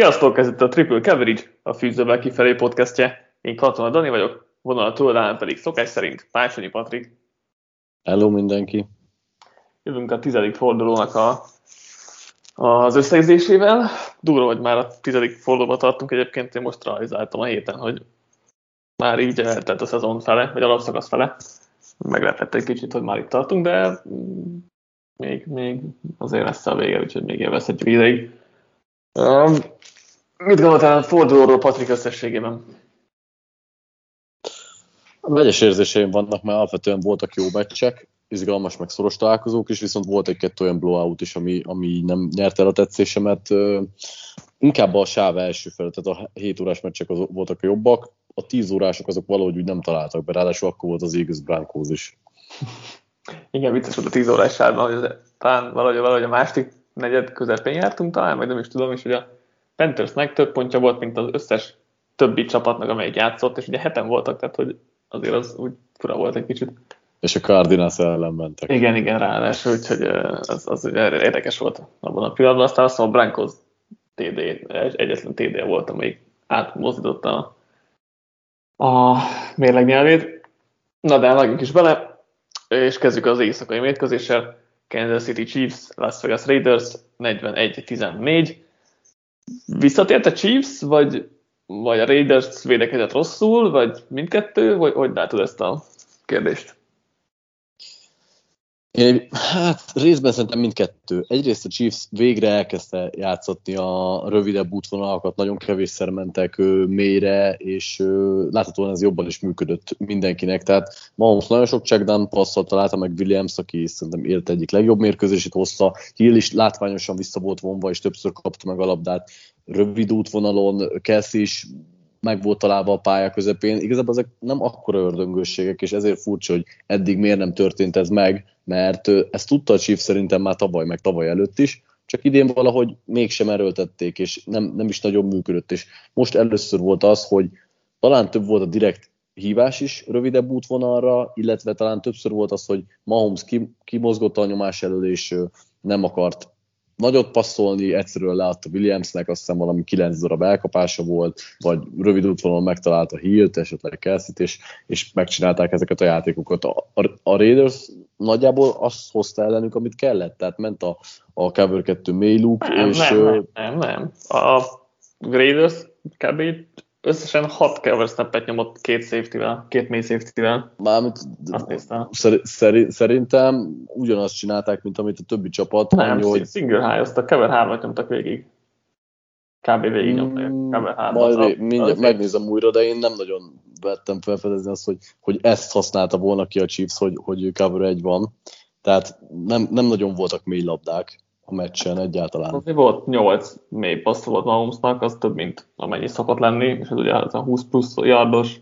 Sziasztok, ez itt a Triple Coverage, a Fűzővel kifelé podcastje. Én Katona Dani vagyok, vonal túl pedig szokás szerint Pásonyi Patrik. Hello mindenki! Jövünk a tizedik fordulónak a, az összegzésével. Durva, hogy már a tizedik fordulóba tartunk egyébként, én most rajzáltam a héten, hogy már így eltelt a szezon fele, vagy alapszakasz fele. Meglepett egy kicsit, hogy már itt tartunk, de még, még azért lesz a vége, úgyhogy még élvezhetjük ideig. Um, mit gondoltál a fordulóról Patrik összességében? A vegyes érzéseim vannak, mert alapvetően voltak jó meccsek, izgalmas, meg szoros találkozók is, viszont volt egy-kettő olyan blowout is, ami, ami nem nyert el a tetszésemet. Inkább a sáv első fel, tehát a 7 órás meccsek azok voltak a jobbak, a 10 órások azok valahogy úgy nem találtak be, ráadásul akkor volt az Eagles Broncos is. Igen, vicces volt a 10 órás sávban, hogy talán valahogy, valahogy a másik negyed közepén jártunk talán, vagy nem is tudom, és hogy a Panthersnek több pontja volt, mint az összes többi csapatnak, amelyik játszott, és ugye heten voltak, tehát hogy azért az úgy fura volt egy kicsit. És a Cardinals ellen mentek. Igen, igen, ráadásul, úgyhogy az, az ugye érdekes volt abban a pillanatban. Aztán azt mondom, a Broncos TD, egyetlen TD volt, amelyik átmozdította a, a mérleg nyelvét. Na de vágjunk is bele, és kezdjük az éjszakai mérkőzéssel. Kansas City Chiefs, Las Vegas Raiders 41-14. Visszatért a Chiefs, vagy, vagy a Raiders védekezett rosszul, vagy mindkettő? Vagy hogy látod ezt a kérdést? Én, hát részben szerintem mindkettő. Egyrészt a Chiefs végre elkezdte játszatni a rövidebb útvonalakat, nagyon kevésszer mentek mélyre, és láthatóan ez jobban is működött mindenkinek. Tehát Mahomes nagyon sok checkdown passzot találta meg Williams, aki szerintem élt egyik legjobb mérkőzését hozta. Hill is látványosan vissza volt vonva, és többször kapta meg a labdát rövid útvonalon. Kelsey is meg volt találva a pálya közepén. Igazából ezek nem akkora ördöngősségek, és ezért furcsa, hogy eddig miért nem történt ez meg, mert ezt tudta a Chief szerintem már tavaly, meg tavaly előtt is, csak idén valahogy mégsem erőltették, és nem, nem is nagyon működött. És most először volt az, hogy talán több volt a direkt hívás is rövidebb útvonalra, illetve talán többször volt az, hogy Mahomes kimozgott a nyomás elől, és nem akart nagyot passzolni, egyszerűen leadta Williamsnek, azt hiszem valami 9 darab elkapása volt, vagy rövid útvonalon megtalálta Hill-t, esetleg kelsey és, és megcsinálták ezeket a játékokat. A, a, a Raiders nagyjából azt hozta ellenük, amit kellett, tehát ment a, a Cover 2 mély loop, nem, és... Nem, nem, nem, nem. A Raiders kb összesen 6 cover snappet nyomott két safety-vel, két mély safety-vel. Mármint szer, szerintem ugyanazt csinálták, mint amit a többi csapat. Nem, annyi, hogy... single high, azt a cover 3-at nyomtak végig. Kb. végig nyomták. Mm, cover 3 Majd a, mindjárt az megnézem újra, de én nem nagyon vettem felfedezni azt, hogy, hogy ezt használta volna ki a Chiefs, hogy, hogy cover 1 van. Tehát nem, nem nagyon voltak mély labdák a meccsen egyáltalán. Azért volt 8 mély passz volt Mahomesnak, az több, mint amennyi szokott lenni, és ez ugye az a 20 plusz yardos.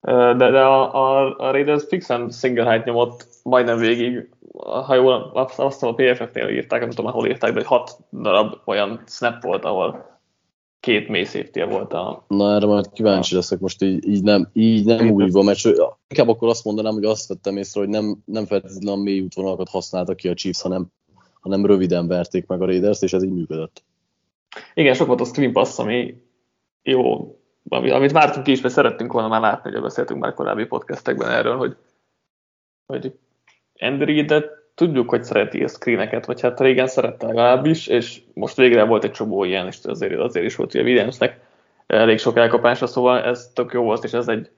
De, de a, a, a Raiders fixen single height nyomott majdnem végig, ha jól azt hiszem a PFF-nél írták, nem tudom, hol írták, de hogy 6 darab olyan snap volt, ahol két mély safety volt a... Na erre majd kíváncsi leszek, most így, így nem, így nem úgy van, mert inkább akkor azt mondanám, hogy azt vettem észre, hogy nem, nem feltétlenül a mély útvonalakat használtak ki a Chiefs, hanem hanem röviden verték meg a Raiders, és ez így működött. Igen, sok volt a screen pass, ami jó, amit vártunk ki is, mert szerettünk volna már látni, hogy beszéltünk már korábbi podcastekben erről, hogy, hogy Andrew, de tudjuk, hogy szereti a screeneket, vagy hát régen szerette legalábbis, és most végre volt egy csomó ilyen, és azért, azért is volt a Williamsnek elég sok elkapása, szóval ez tök jó volt, és ez egy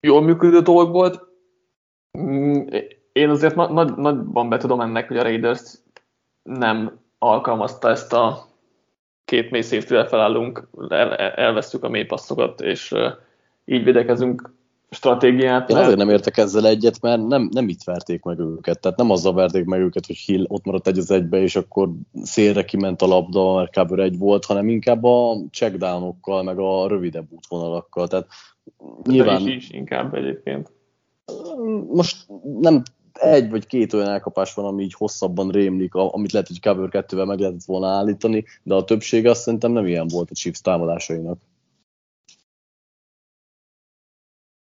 jól működő dolog volt. Én azért na- nagy, nagyban betudom ennek, hogy a Raiders nem alkalmazta ezt a két mély safety felállunk, el, elvesztjük a mély passzokat, és így védekezünk stratégiát. Én azért nem értek ezzel egyet, mert nem, nem itt verték meg őket. Tehát nem azzal verték meg őket, hogy Hill ott maradt egy az egybe, és akkor szélre kiment a labda, mert kb. egy volt, hanem inkább a checkdownokkal, meg a rövidebb útvonalakkal. Tehát nyilván... is, is inkább egyébként. Most nem egy vagy két olyan elkapás van, ami így hosszabban rémlik, amit lehet, hogy cover 2-vel meg lehetett volna állítani, de a többsége azt szerintem nem ilyen volt a Chiefs támadásainak.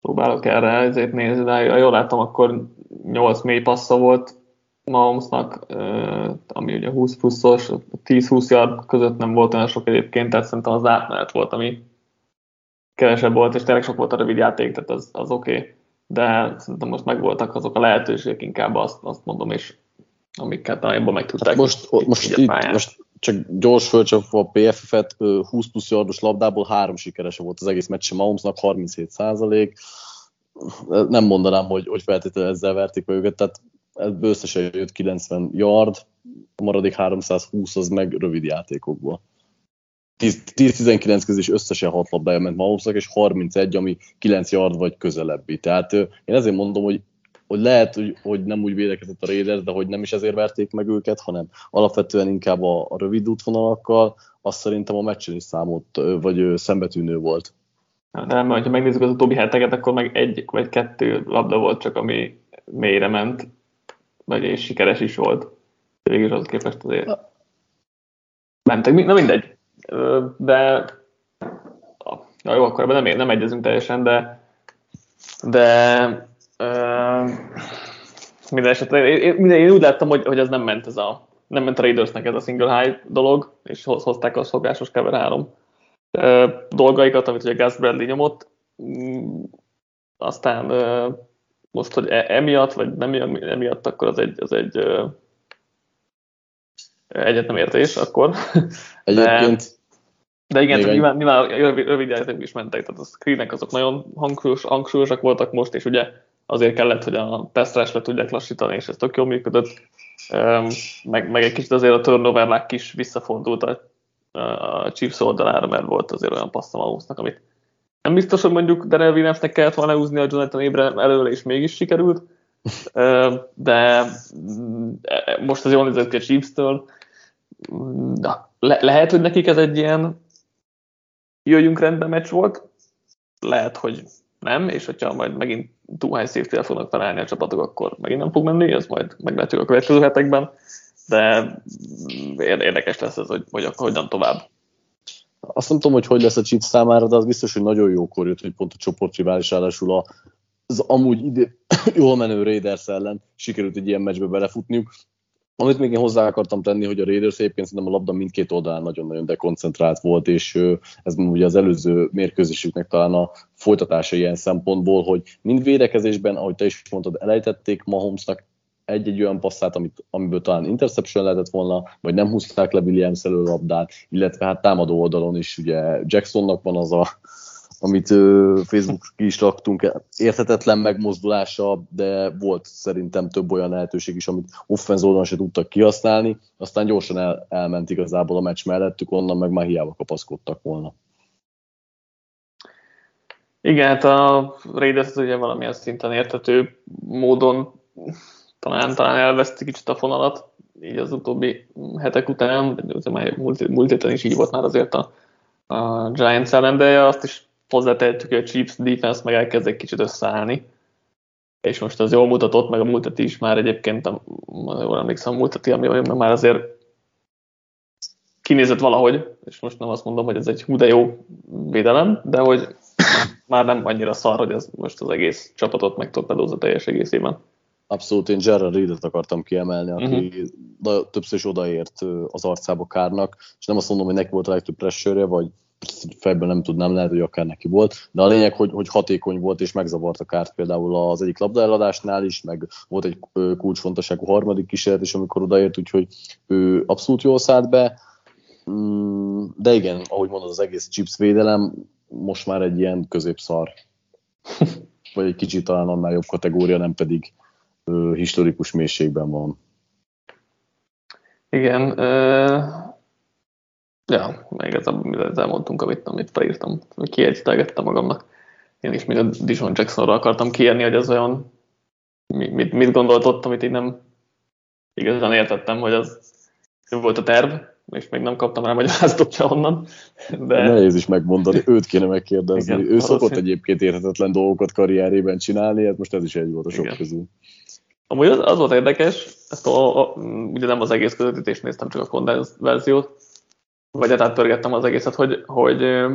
Próbálok erre ezért nézni, de ha jól láttam, akkor 8 mély passza volt Mahomesnak, ami ugye 20 pluszos, 10-20 yard között nem volt olyan sok egyébként, tehát szerintem az átmenet volt, ami kevesebb volt, és tényleg sok volt a rövid játék, tehát az, az oké. Okay. De szerintem most megvoltak azok a lehetőségek, inkább azt, azt mondom, és amiket talán jobban meg tudták. Hát most, most, itt, most csak gyors fölcsapva a PFF-et, 20 plusz yardos labdából három sikerese volt az egész meccse Mahomesnak, 37 százalék. Nem mondanám, hogy, hogy feltétlenül ezzel verték meg őket, tehát ebből összesen jött 90 yard, a maradék 320 az meg rövid játékokból. 10-19 közé összesen 6 labdája ment Mahomesnak, és 31, ami 9 yard vagy közelebbi. Tehát én ezért mondom, hogy hogy lehet, hogy, hogy nem úgy védekezett a Raiders, de hogy nem is ezért verték meg őket, hanem alapvetően inkább a, a rövid útvonalakkal, azt szerintem a meccsen is számot, vagy szembetűnő volt. De ha megnézzük az utóbbi heteket, akkor meg egy vagy kettő labda volt csak, ami mélyre ment, vagy és sikeres is volt. Végül is az képest azért mentek. Na mindegy. De na jó, akkor ebben nem, nem egyezünk teljesen, de de minden esetre, én, én, úgy láttam, hogy, hogy ez nem ment ez a nem ment a Raidersnek ez a single high dolog, és hozták a szokásos cover 3 dolgaikat, amit ugye Gus Bradley nyomott. Mm, aztán most, hogy e, emiatt, vagy nem emiatt, akkor az egy, az egy egyet nem értés akkor. Egyébként de, de igen, tehát nyilván, nyilván rövid, rövid is mentek, tehát a screenek azok nagyon hangsúlyos, hangsúlyosak voltak most, és ugye azért kellett, hogy a tesztres le tudják lassítani, és ez tök jól működött. Meg, meg egy kicsit azért a turnover kis visszafordult a, a Chiefs oldalára, mert volt azért olyan passz a amit nem biztos, hogy mondjuk Darrell Williamsnek kellett volna húzni a Jonathan Ébre előle, és mégis sikerült, de most az jól nézett ki a Chiefs-től. Le- lehet, hogy nekik ez egy ilyen jöjjünk rendbe meccs volt, lehet, hogy nem, és hogyha majd megint túl high safety fognak találni a csapatok, akkor megint nem fog menni, ez majd meglátjuk a következő hetekben, de érdekes lesz ez, hogy, hogy hogyan tovább. Azt nem tudom, hogy hogy lesz a Chiefs számára, de az biztos, hogy nagyon jókor jött, hogy pont a csoportrivális ráadásul az amúgy ide, jól menő Raiders ellen sikerült egy ilyen meccsbe belefutniuk. Amit még én hozzá akartam tenni, hogy a Raiders egyébként szerintem a labda mindkét oldalán nagyon-nagyon dekoncentrált volt, és ez ugye az előző mérkőzésüknek talán a folytatása ilyen szempontból, hogy mind védekezésben, ahogy te is mondtad, elejtették Mahomesnak egy-egy olyan passzát, amit, amiből talán interception lehetett volna, vagy nem húzták le Williams elő labdát, illetve hát támadó oldalon is ugye Jacksonnak van az a amit Facebook ki is raktunk, érthetetlen megmozdulása, de volt szerintem több olyan lehetőség is, amit offenz oldalon se tudtak kihasználni, aztán gyorsan el, elment igazából a meccs mellettük, onnan meg már hiába kapaszkodtak volna. Igen, hát a Raiders ugye valamilyen szinten értető módon talán, talán elveszti kicsit a fonalat, így az utóbbi hetek után, de már múlt, múlt héten is így volt már azért a, a Giants ellen, de azt is hozzátehetjük, hogy a Chiefs defense meg elkezd egy kicsit összeállni, és most az jól mutatott, meg a múltati is már egyébként, jól emlékszem, a múltati, ami már azért kinézett valahogy, és most nem azt mondom, hogy ez egy hú de jó védelem, de hogy már nem annyira szar, hogy ez most az egész csapatot megtorpedózza teljes egészében. Abszolút, én Gerard Reedet akartam kiemelni, aki uh-huh. többször is odaért az arcába Kárnak, és nem azt mondom, hogy neki volt a legtöbb pressure vagy fejből nem tudnám, lehet, hogy akár neki volt, de a lényeg, hogy, hogy hatékony volt és megzavart a kárt például az egyik labdaeladásnál is, meg volt egy kulcsfontosságú harmadik kísérlet is, amikor odaért, úgyhogy ő abszolút jól szállt be, mm, de igen, ahogy mondod, az egész chips védelem most már egy ilyen középszar, vagy egy kicsit talán annál jobb kategória, nem pedig historikus mélységben van. Igen, Ja, meg ez, ez elmondtunk, amit, amit felírtam, kiegytelgettem magamnak. Én is még a Dijon Jacksonra akartam kérni, hogy ez olyan, mit, mit gondolt ott, amit én nem igazán értettem, hogy az volt a terv, és még nem kaptam rá magyarázatot se onnan. De... Nehéz is megmondani, őt kéne megkérdezni. Igen, ő szokott egyébként érthetetlen dolgokat karrierében csinálni, hát most ez is egy volt a sok Igen. közül. Amúgy az, az volt érdekes, ezt a, a, ugye nem az egész közvetítést néztem, csak a kondens verziót, vagy hát átpörgettem az egészet, hogy, hogy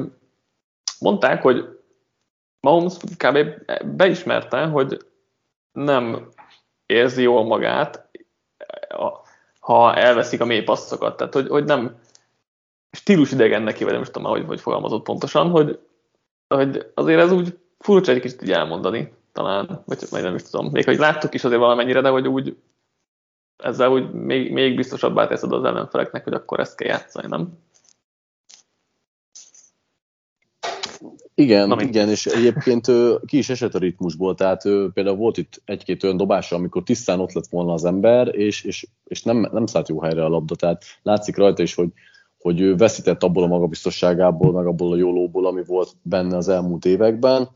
mondták, hogy Mahomes kb. beismerte, hogy nem érzi jól magát ha elveszik a mély passzokat. Tehát, hogy, hogy nem stílus idegen neki, vagy nem is tudom, hogy, hogy fogalmazott pontosan, hogy, hogy azért ez úgy furcsa egy kicsit így elmondani, talán, vagy, vagy nem is tudom. Még hogy láttuk is azért valamennyire, de hogy úgy ezzel úgy még, még biztosabbá teszed az ellenfeleknek, hogy akkor ezt kell játszani, nem? Igen, Na, igen, és egyébként ő, ki is esett a ritmusból, tehát ő, például volt itt egy-két olyan dobása, amikor tisztán ott lett volna az ember, és, és, és nem, nem szállt jó helyre a labda, tehát látszik rajta is, hogy, hogy ő veszített abból a magabiztosságából, meg abból a jólóból, ami volt benne az elmúlt években.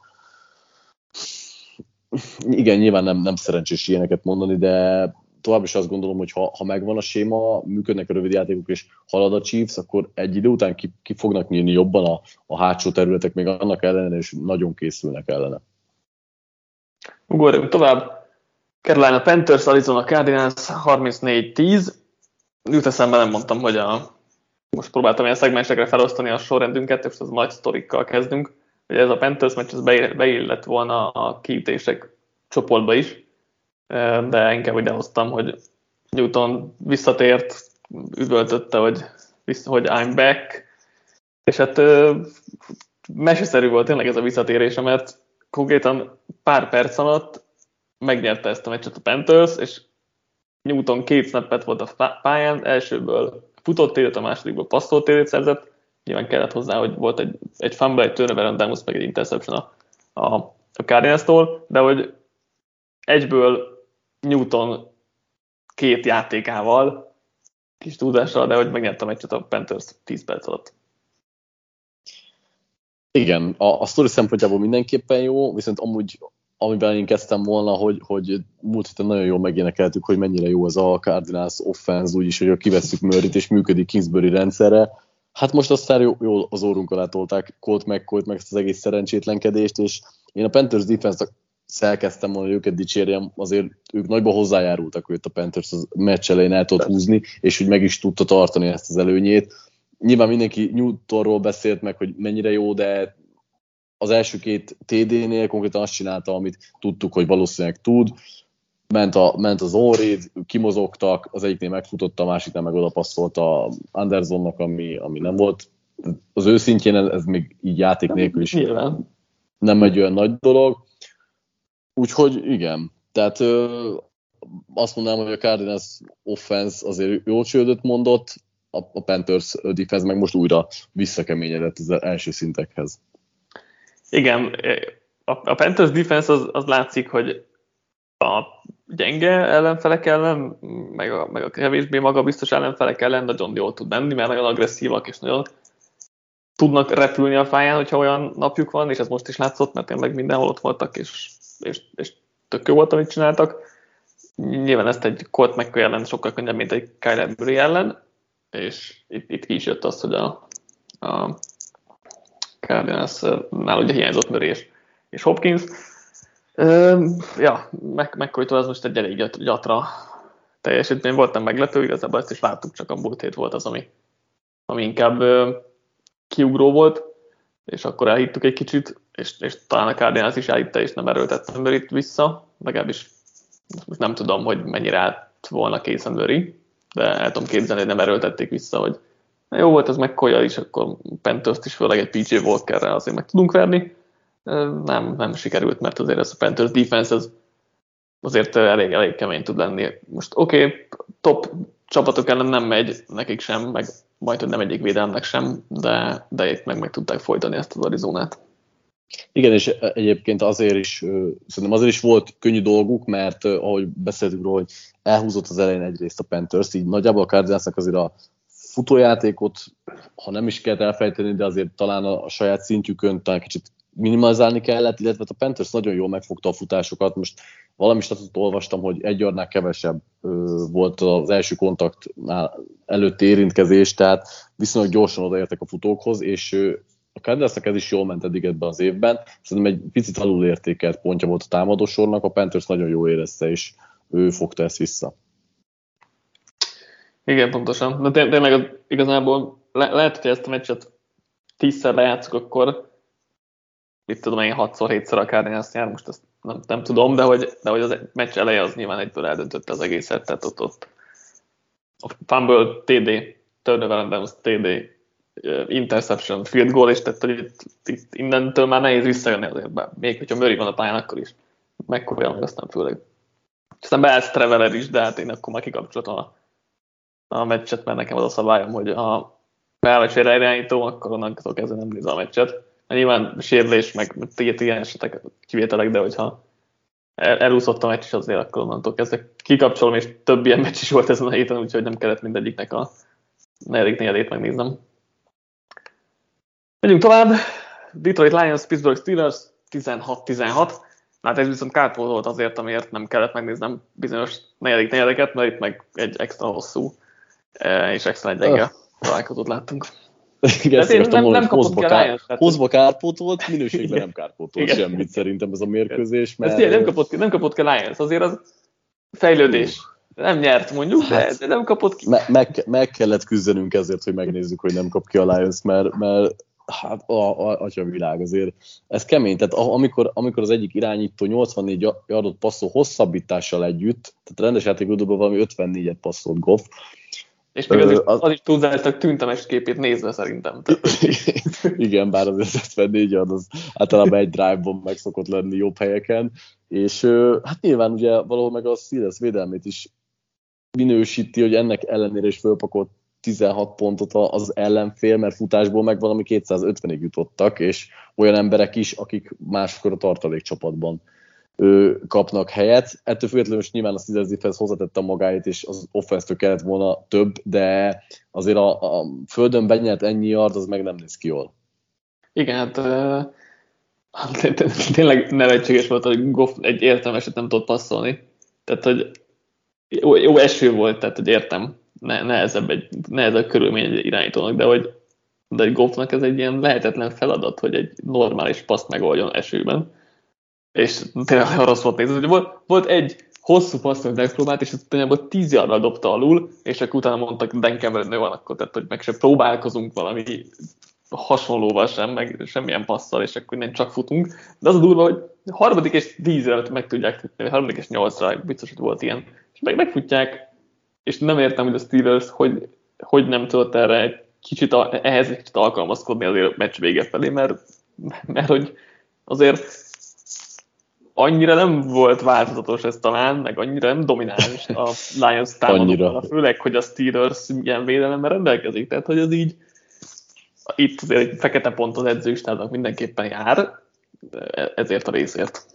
Igen, nyilván nem, nem szerencsés ilyeneket mondani, de tovább is azt gondolom, hogy ha, ha megvan a séma, működnek a rövid játékok, és halad a Chiefs, akkor egy idő után ki, ki fognak nyílni jobban a, a hátsó területek, még annak ellenére, és nagyon készülnek ellene. Ugorjunk tovább. Carolina Panthers, Arizona Cardinals 34-10. Jut eszembe, nem mondtam, hogy a, most próbáltam ilyen szegmensekre felosztani a sorrendünket, és az nagy sztorikkal kezdünk. Hogy ez a Panthers meccs az beillett volna a kiütések csoportba is de inkább idehoztam, hogy Newton visszatért, üvöltötte, hogy, hogy I'm back, és hát meseszerű volt tényleg ez a visszatérése, mert konkrétan pár perc alatt megnyerte ezt a meccset a Panthers, és Newton két snappet volt a pályán, elsőből futott térét, a másodikból passzolt térét szerzett, nyilván kellett hozzá, hogy volt egy, egy fumble, egy turnover, de meg egy interception a, a, a Cardinals-tól, de hogy egyből Newton két játékával, kis tudással, de hogy megnyertem egy a Panthers 10 perc alatt. Igen, a, a sztori szempontjából mindenképpen jó, viszont amúgy amiben én kezdtem volna, hogy, hogy múlt héten nagyon jól megénekeltük, hogy mennyire jó az a Cardinals offense, úgyis, hogy kivesszük Murrayt és működik Kingsbury rendszerre. Hát most aztán jól, jól az órunk alá tolták Colt meg Colt meg ezt az egész szerencsétlenkedést, és én a Panthers defense elkezdtem volna, hogy őket dicsérjem, azért ők nagyban hozzájárultak, hogy a Panthers az meccs elején el tudott húzni, és hogy meg is tudta tartani ezt az előnyét. Nyilván mindenki Newtonról beszélt meg, hogy mennyire jó, de az első két TD-nél konkrétan azt csinálta, amit tudtuk, hogy valószínűleg tud. Ment, a, ment az Onrid, kimozogtak, az egyiknél megfutott, a másiknál meg odapasszolt Andersonnak, ami, ami nem volt. Az őszintjén ez, ez még így játék nélkül is Nyilván. nem egy olyan nagy dolog Úgyhogy igen, tehát ö, azt mondanám, hogy a Cardinals offense azért jó csődöt mondott, a, a Panthers defense meg most újra visszakeményedett az első szintekhez. Igen, a, a Panthers defense az, az látszik, hogy a gyenge ellenfelek ellen, meg a, meg a kevésbé magabiztos ellenfelek ellen nagyon jól tud menni, mert nagyon agresszívak és nagyon tudnak repülni a pályán, hogyha olyan napjuk van, és ez most is látszott, mert tényleg mindenhol ott voltak, és és, és tök jó volt, amit csináltak. Nyilván ezt egy Colt McCoy ellen sokkal könnyebb, mint egy Kyler Murray ellen, és itt, itt ki is jött az, hogy a, a Cardinals-nál ugye hiányzott Murray és, és Hopkins. Ö, ja, mccoy az most egy elég gyatra teljesítmény volt, nem meglepő, igazából ezt is láttuk, csak a múlt hét volt az, ami, ami inkább ö, kiugró volt, és akkor elhittük egy kicsit, és, és talán a Cardinals is elhitte, és nem erőltette Murray-t vissza, legalábbis most nem tudom, hogy mennyire állt volna készen Murray, de el tudom képzelni, hogy nem erőltették vissza, hogy jó volt ez meg Koya is, akkor panthers is, főleg egy PJ Walkerrel azért meg tudunk verni. Nem, nem sikerült, mert azért ez a Panthers defense ez azért elég, elég kemény tud lenni. Most oké, okay, top csapatok ellen nem megy nekik sem, meg majd, hogy nem egyik védelmnek sem, de, de itt meg meg tudták folytani ezt az Arizonát. Igen, és egyébként azért is, szerintem azért is volt könnyű dolguk, mert ahogy beszéltük róla, hogy elhúzott az elején egyrészt a Panthers, így nagyjából a Cardinalsnak azért a futójátékot, ha nem is kellett elfejteni, de azért talán a, saját szintjükön talán kicsit minimalizálni kellett, illetve a Panthers nagyon jól megfogta a futásokat. Most valami statutot olvastam, hogy egy yardnál kevesebb volt az első kontaktnál előtti érintkezés, tehát viszonylag gyorsan odaértek a futókhoz, és a Cardinalsnak ez is jól ment eddig ebben az évben. Szerintem egy picit alulértékelt pontja volt a támadósornak, a Panthers nagyon jól érezte, és ő fogta ezt vissza. Igen, pontosan. De tényleg igazából le- lehet, hogy ezt a meccset tízszer lejátszuk, akkor mit tudom én, 6 7 a Cardinals nyár, most ezt nem, nem tudom, de hogy, de hogy az meccs eleje az nyilván egyből eldöntötte az egészet, tehát ott, ott a fumble TD, turnover TD, interception, field goal, és tehát hogy itt, itt, innentől már nehéz visszajönni azért, be. még hogyha Murray van a pályán, akkor is megkorja meg aztán főleg. Aztán beállt Traveler is, de hát én akkor már kikapcsoltam a, a meccset, mert nekem az a szabályom, hogy ha beáll egy irányító, akkor onnantól kezdve nem nézem a meccset. Nyilván sérülés, meg ilyen esetek kivételek, de hogyha el, elúszott a meccs is azért, akkor onnantól kezdve kikapcsolom, és több ilyen meccs is volt ezen a héten, úgyhogy nem kellett mindegyiknek a negyedik negyedét megnéznem. Megyünk tovább. Detroit Lions, Pittsburgh Steelers 16-16. Hát ez viszont kárpótolt azért, amiért nem kellett megnéznem bizonyos negyedik negyedeket, mert itt meg egy extra hosszú eh, és extra egy gyenge találkozót láttunk. Igen, én nem, nem kapott ki a Lions. Hozva kárpótolt, minőségben nem kárpótolt semmit szerintem ez a mérkőzés. Mert... Ezt nem kapott ki, nem kapott ki a Lions, azért az fejlődés. Nem nyert mondjuk, hát, de nem kapott ki. Me- meg, meg kellett küzdenünk ezért, hogy megnézzük, hogy nem kap ki a Lions, mert, mert hát a, a, a világ azért, ez kemény, tehát amikor, amikor az egyik irányító 84 adott passzol hosszabbítással együtt, tehát rendes játékodóban valami 54-et passzolt Goff, és még az, is, az is túlzásnak tűnt a meccsképét nézve szerintem. Igen, bár az 54 ad, az általában egy drive-ban meg szokott lenni jobb helyeken, és hát nyilván ugye valahol meg a Steelers védelmét is minősíti, hogy ennek ellenére is fölpakolt 16 pontot az ellenfél, mert futásból meg valami 250-ig jutottak, és olyan emberek is, akik máskor a tartalékcsapatban kapnak helyet. Ettől függetlenül most nyilván a Steelers defense hozzátette magáit, és az offense kellett volna több, de azért a, a földön benyert ennyi yard, az meg nem néz ki jól. Igen, hát uh, tényleg nevetséges volt, hogy Goff egy értelmeset nem tudott passzolni. Tehát, hogy jó, jó eső volt, tehát, hogy értem, ne, nehezebb, egy, nehezebb körülmény egy irányítónak, de hogy de egy Goffnak ez egy ilyen lehetetlen feladat, hogy egy normális paszt megoldjon esőben és tényleg rossz volt nézni. Volt, volt egy hosszú passz, amit megpróbált, és tényleg 10 yardra dobta alul, és akkor utána mondtak, Dan Cameron van akkor, tehát hogy meg se próbálkozunk valami hasonlóval sem, meg semmilyen passzal, és akkor nem csak futunk. De az a durva, hogy harmadik és tíz meg tudják harmadik és nyolcra biztos, hogy volt ilyen. És meg megfutják, és nem értem, hogy a Steelers hogy, hogy nem tudott erre egy kicsit, ehhez egy kicsit alkalmazkodni azért a meccs vége felé, mert, mert hogy azért annyira nem volt változatos ez talán, meg annyira nem domináns a Lions támadóban, főleg, hogy a Steelers ilyen védelemmel rendelkezik, tehát hogy az így itt azért egy fekete pont az edzőstának mindenképpen jár, ezért a részért.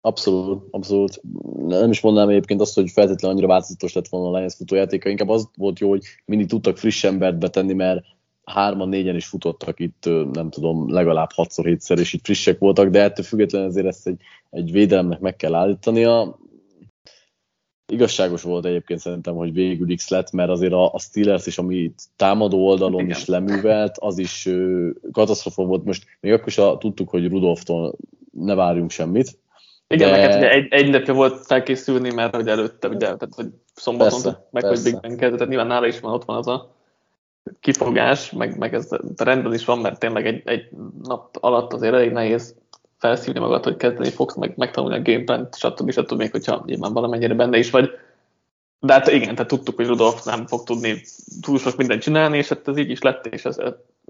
Abszolút, abszolút. Nem is mondanám egyébként azt, hogy feltétlenül annyira változatos lett volna a Lions futójátéka, inkább az volt jó, hogy mindig tudtak friss embert betenni, mert hárman, négyen is futottak itt, nem tudom, legalább hatszor, hétszer, és itt frissek voltak, de ettől függetlenül azért ezt egy, egy védelemnek meg kell állítania. Igazságos volt egyébként szerintem, hogy végül X lett, mert azért a, a Steelers is, ami támadó oldalon Igen. is leművelt, az is ö, katasztrofa volt. Most még akkor is a, tudtuk, hogy Rudolftól ne várjunk semmit. Igen, de... hát ugye egy, egy napja volt felkészülni, mert hogy előtte, ugye, tehát hogy szombaton, persze, meg persze. hogy Big Ben tehát nyilván nála is van, ott van az a kifogás, meg, meg ez rendben is van, mert tényleg egy, egy nap alatt azért elég nehéz felszívni magad, hogy kezdeni fogsz, meg megtanulni a gameplan stb. stb. még hogyha nyilván valamennyire benne is vagy. De hát igen, tehát tudtuk, hogy Rudolf nem fog tudni túl sok mindent csinálni, és hát ez így is lett, és ez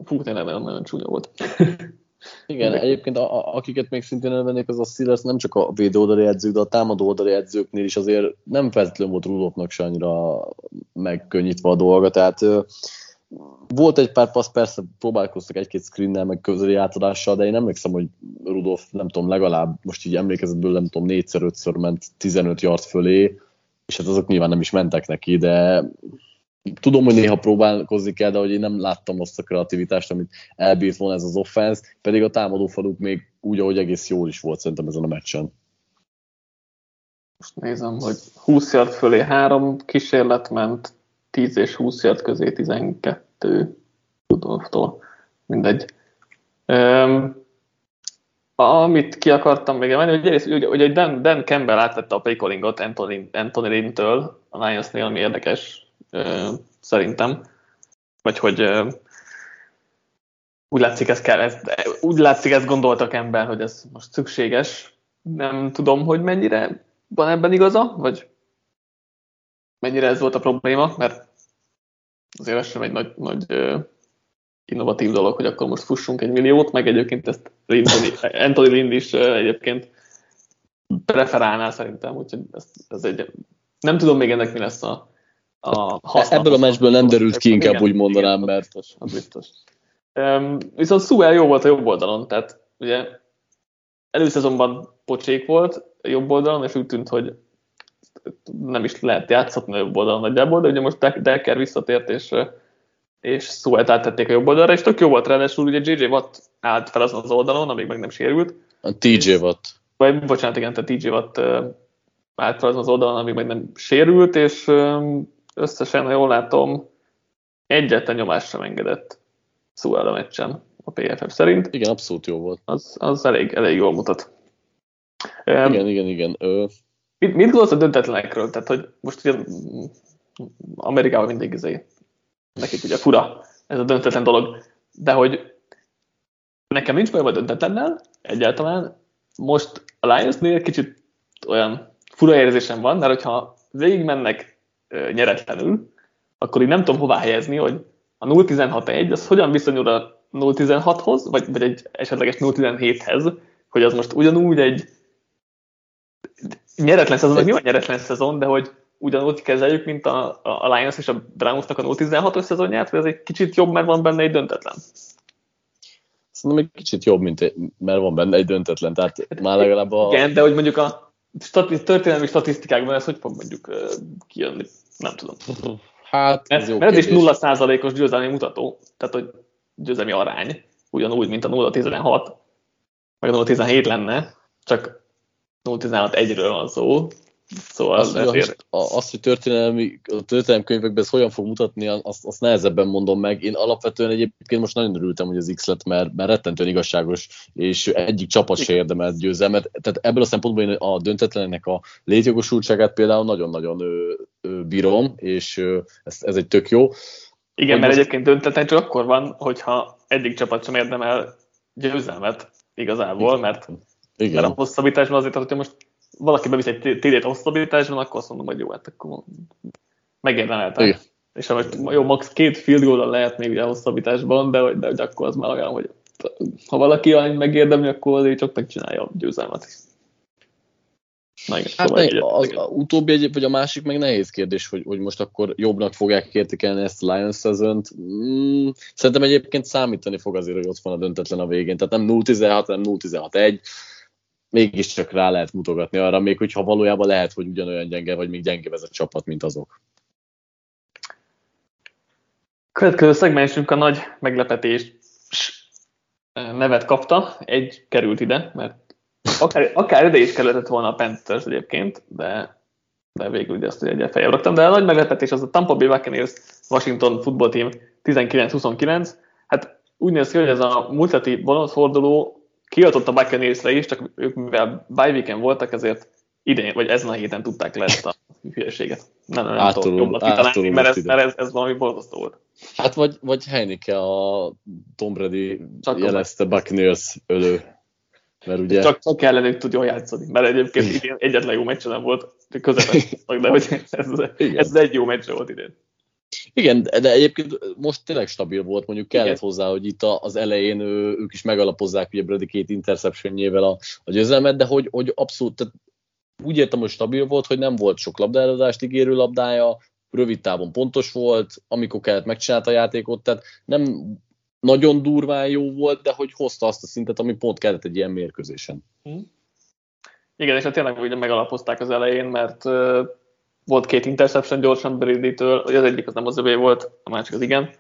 fú, tényleg nagyon, nagyon csúnya volt. Igen, egyébként a, a, akiket még szintén elvennék, az a Steelers nem csak a védő oldali edzők, de a támadó oldali edzőknél is azért nem feltétlenül volt Rudolfnak se annyira megkönnyítve a dolga, tehát volt egy pár passz, persze próbálkoztak egy-két screennel, meg közeli átadással, de én emlékszem, hogy Rudolf, nem tudom, legalább most így emlékezetből, nem tudom, négyszer, ötször ment 15 yard fölé, és hát azok nyilván nem is mentek neki, de tudom, hogy néha próbálkozni kell, de hogy én nem láttam azt a kreativitást, amit elbírt volna ez az offense, pedig a támadófaluk még úgy, ahogy egész jól is volt szerintem ezen a meccsen. Most nézem, hogy 20 yard fölé három kísérlet ment, 10 és 20 yard közé 12 Rudolftól. Mindegy. Um, amit ki akartam még emelni, hogy, egész, hogy, hogy Dan, Dan Campbell átvette a paycallingot Anthony, Anthony Lynn-től a Lionsnél, ami érdekes szerintem. Vagy hogy úgy látszik, ez kell, ez, úgy látszik, ezt gondoltak ember, hogy ez most szükséges. Nem tudom, hogy mennyire van ebben igaza, vagy mennyire ez volt a probléma, mert azért ez sem egy nagy, nagy innovatív dolog, hogy akkor most fussunk egy milliót, meg egyébként ezt Lindon, Anthony Lind is egyébként preferálná szerintem, úgyhogy ez, ez egy, nem tudom még ennek mi lesz a, a Ebből a meccsből nem derült ki, inkább igen, úgy mondanám, igen, mert... Biztos, az biztos. Um, viszont Sewell jó volt a jobb oldalon, tehát ugye előszezonban pocsék volt a jobb oldalon, és úgy tűnt, hogy nem is lehet játszhatni a jobb oldalon nagyjából, de ugye most Decker visszatért, és, és Sewell-t áttették a jobb oldalra, és tök jó volt ráadásul, ugye JJ Watt állt fel azon az oldalon, amíg meg nem sérült. A TJ Watt. Vagy, bocsánat, igen, a TJ Watt állt fel azon az oldalon, amíg meg nem sérült, és összesen, ha jól látom, egyetlen nyomást sem engedett Sewell a meccsen a PFF szerint. Igen, abszolút jó volt. Az, az elég, elég jól mutat. Igen, um, igen, igen. Ö... Mit, mit gondolsz a döntetlenekről? Tehát, hogy most ugye Amerikában mindig izé, nekik ugye fura ez a döntetlen dolog, de hogy nekem nincs bajom a döntetlennel egyáltalán. Most a Lionsnél kicsit olyan fura érzésem van, mert hogyha végigmennek nyeretlenül, akkor így nem tudom hová helyezni, hogy a 0-16-1 az hogyan viszonyul a 0-16-hoz, vagy, vagy egy esetleges 0-17-hez, hogy az most ugyanúgy egy nyeretlen szezon, a nyeretlen szezon, de hogy ugyanúgy kezeljük, mint a, a Lions és a Brownsnak a 0-16-os szezonját, vagy ez egy kicsit jobb, mert van benne egy döntetlen? Szerintem egy kicsit jobb, mint egy, mert van benne egy döntetlen, tehát hát, már legalább a... Igen, de hogy mondjuk a történelmi statisztikákban ez hogy fog mondjuk uh, kijönni? Nem tudom. Hát, ez jó mert ez is 0%-os győzelmi mutató, tehát hogy győzelmi arány, ugyanúgy, mint a 0-16, meg a 0-17 lenne, csak 0-16 egyről van szó, Szóval azt, hogy, a, azt, hogy történelmi, a történelmi könyvekben ez hogyan fog mutatni, azt, azt nehezebben mondom meg. Én alapvetően egyébként most nagyon örültem, hogy az X lett, mert, mert rettentően igazságos, és egyik csapat se érdemelt győzelmet. Tehát ebből a szempontból én a döntetlenek a létjogosultságát például nagyon-nagyon bírom, és ez, ez egy tök jó. Igen, mert most... egyébként döntetlen csak akkor van, hogyha egyik csapat sem érdemel győzelmet igazából, mert, Igen. mert a hosszabbításban azért, hogyha most valaki bevisz egy TD-t hosszabbításban, akkor azt mondom, hogy jó, hát akkor megérdemeltem. És ha most jó, max. két field goal lehet még ugye hosszabbításban, de, de, de akkor az már olyan, hogy ha valaki olyan megérdemli, akkor azért csak megcsinálja a győzelmet. Na igen, hát szóval meg, az, az, utóbbi egy, vagy a másik meg nehéz kérdés, hogy, hogy most akkor jobbnak fogják értékelni ezt a Lions szezont. Mm, szerintem egyébként számítani fog azért, hogy ott van a döntetlen a végén. Tehát nem 0-16, hanem 0-16-1 mégiscsak rá lehet mutogatni arra, még hogyha valójában lehet, hogy ugyanolyan gyenge, vagy még gyengébb ez a csapat, mint azok. Következő szegmensünk a nagy meglepetés nevet kapta, egy került ide, mert akár, akár ide is kellett volna a Panthers egyébként, de, de végül ugye azt egyre feljebb raktam. De a nagy meglepetés az a Tampa Bay Buccaneers Washington Football Team 19-29. Hát úgy néz ki, hogy ez a múlt heti forduló kiadott a Buccaneers-re is, csak ők mivel bye weekend voltak, ezért idén, vagy ezen a héten tudták le ezt a hülyeséget. Nem, nem, nem tudom jobban kitalálni, mert, ez, mert ez, ez valami borzasztó volt. Hát vagy, vagy Heineke a Tom Brady csak jelezte Buccaneers ölő. Mert ugye... Csak, csak ellenük tud jól játszani, mert egyébként idén egyetlen jó meccs nem volt, közepes, de hogy ez, ez, egy jó meccs volt idén. Igen, de egyébként most tényleg stabil volt, mondjuk kellett Igen. hozzá, hogy itt az elején ők is megalapozzák ugye Brady két interceptionjével a, a győzelmet, de hogy, hogy abszolút, tehát úgy értem, hogy stabil volt, hogy nem volt sok labdározást ígérő labdája, rövid távon pontos volt, amikor kellett megcsinálta a játékot, tehát nem nagyon durván jó volt, de hogy hozta azt a szintet, ami pont kellett egy ilyen mérkőzésen. Hm. Igen, és hát tényleg ugye megalapozták az elején, mert volt két interception gyorsan Brady-től, az egyik az nem az övé volt, a másik az igen.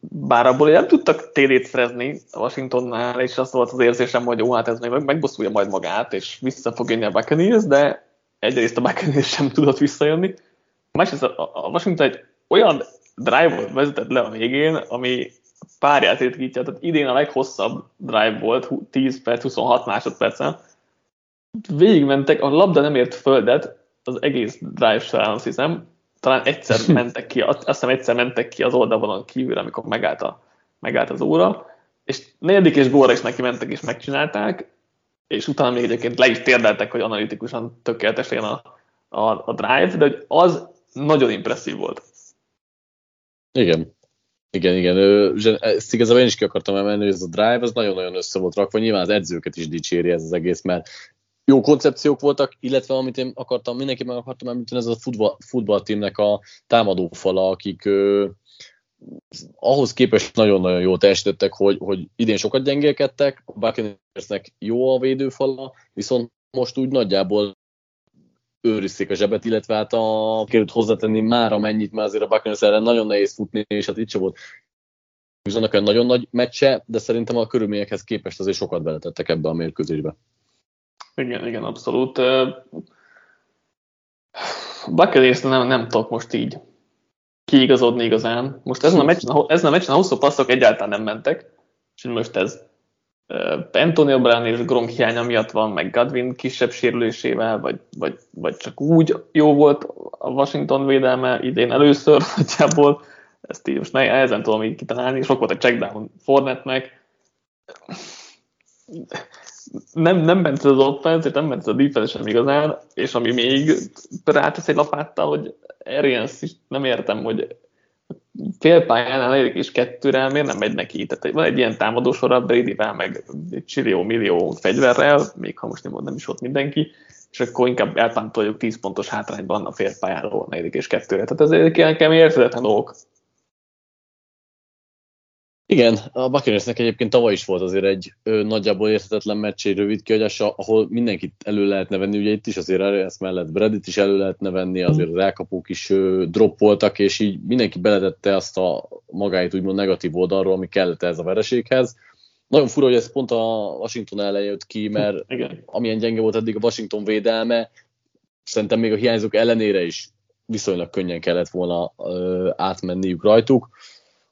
Bár abból nem tudtak TD-t szerezni Washingtonnál, és az volt az érzésem, hogy jó, hát ez még megbosszulja majd magát, és vissza fog jönni a Buccaneers, de egyrészt a Buccaneers sem tudott visszajönni. Másrészt a Washington egy olyan drive-ot vezetett le a végén, ami párját ritkítja, tehát idén a leghosszabb drive volt, 10 perc, 26 másodpercen. Végigmentek, a labda nem ért földet, az egész drive során azt hiszem, talán egyszer mentek ki, azt hiszem egyszer mentek ki az oldalon kívül, amikor megállt, a, megállt az óra, és negyedik és góra is neki mentek és megcsinálták, és utána még egyébként le is térdeltek, hogy analitikusan tökéletes legyen a, a, a drive, de hogy az nagyon impresszív volt. Igen. Igen, igen. Ezt igazából én is ki akartam emelni, hogy ez a drive az nagyon-nagyon össze volt rakva. Nyilván az edzőket is dicséri ez az egész, mert jó koncepciók voltak, illetve amit én akartam, mindenki meg akartam említeni, ez a futball, futballtímnek a támadófala, akik ö, ahhoz képest nagyon-nagyon jól teljesítettek, hogy, hogy idén sokat gyengélkedtek, a Buccaneersnek jó a védőfala, viszont most úgy nagyjából őrizték a zsebet, illetve hát a került hozzátenni már amennyit, mert azért a Buccaneers ellen nagyon nehéz futni, és hát itt sem volt egy nagyon nagy meccse, de szerintem a körülményekhez képest azért sokat beletettek ebbe a mérkőzésbe. Igen, igen, abszolút. Buccaneers nem, nem tudok most így kiigazodni igazán. Most ezen a meccsen, ezen a, meccsen a hosszú passzok egyáltalán nem mentek, és most ez Antonio Brown és Gronk hiánya miatt van, meg Godwin kisebb sérülésével, vagy, vagy, vagy csak úgy jó volt a Washington védelme idén először nagyjából, ezt így most nehezen tudom így kitalálni, sok volt a checkdown Fornetnek, nem, nem ment az offense, nem ment a defense sem igazán, és ami még rátesz egy lapáttal, hogy Arians is nem értem, hogy félpályán negyedik és kettőre miért nem megy neki? Tehát van egy ilyen támadó sor a meg egy csillió millió fegyverrel, még ha most nem, nem is volt mindenki, és akkor inkább elpántoljuk 10 pontos hátrányban a félpályáról a negyedik és kettőre. Tehát ez ilyen kemény érthetetlen dolgok. Igen, a Buccaneersnek egyébként tavaly is volt azért egy ö, nagyjából érthetetlen meccs, egy rövid kiadása, ahol mindenkit elő lehetne venni, ugye itt is azért Arias mellett Bradit is elő lehetne venni, azért az elkapók is ö, drop voltak, és így mindenki beletette azt a magáit úgymond negatív oldalról, ami kellett ez a vereséghez. Nagyon fura, hogy ez pont a Washington ellen jött ki, mert Igen. amilyen gyenge volt eddig a Washington védelme, szerintem még a hiányzók ellenére is viszonylag könnyen kellett volna ö, átmenniük rajtuk.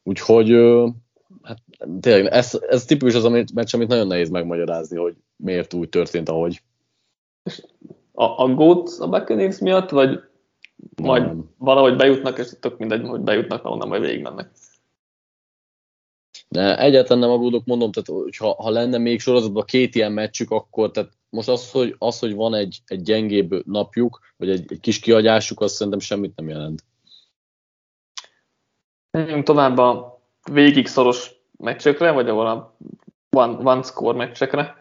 Úgyhogy ö, hát tényleg, ez, ez tipikus az a meccs, amit nagyon nehéz megmagyarázni, hogy miért úgy történt, ahogy. A, a GOAT a Buccaneers miatt, vagy majd nem. valahogy bejutnak, és tök mindegy, hogy bejutnak, onnan majd végigmennek. De egyáltalán nem aggódok, mondom, tehát hogyha, ha lenne még sorozatban két ilyen meccsük, akkor tehát most az, hogy, az, hogy van egy, egy gyengébb napjuk, vagy egy, egy kis kiadásuk, az szerintem semmit nem jelent. Menjünk tovább a végig szoros meccsekre, vagy ahol a one, one score meccsekre.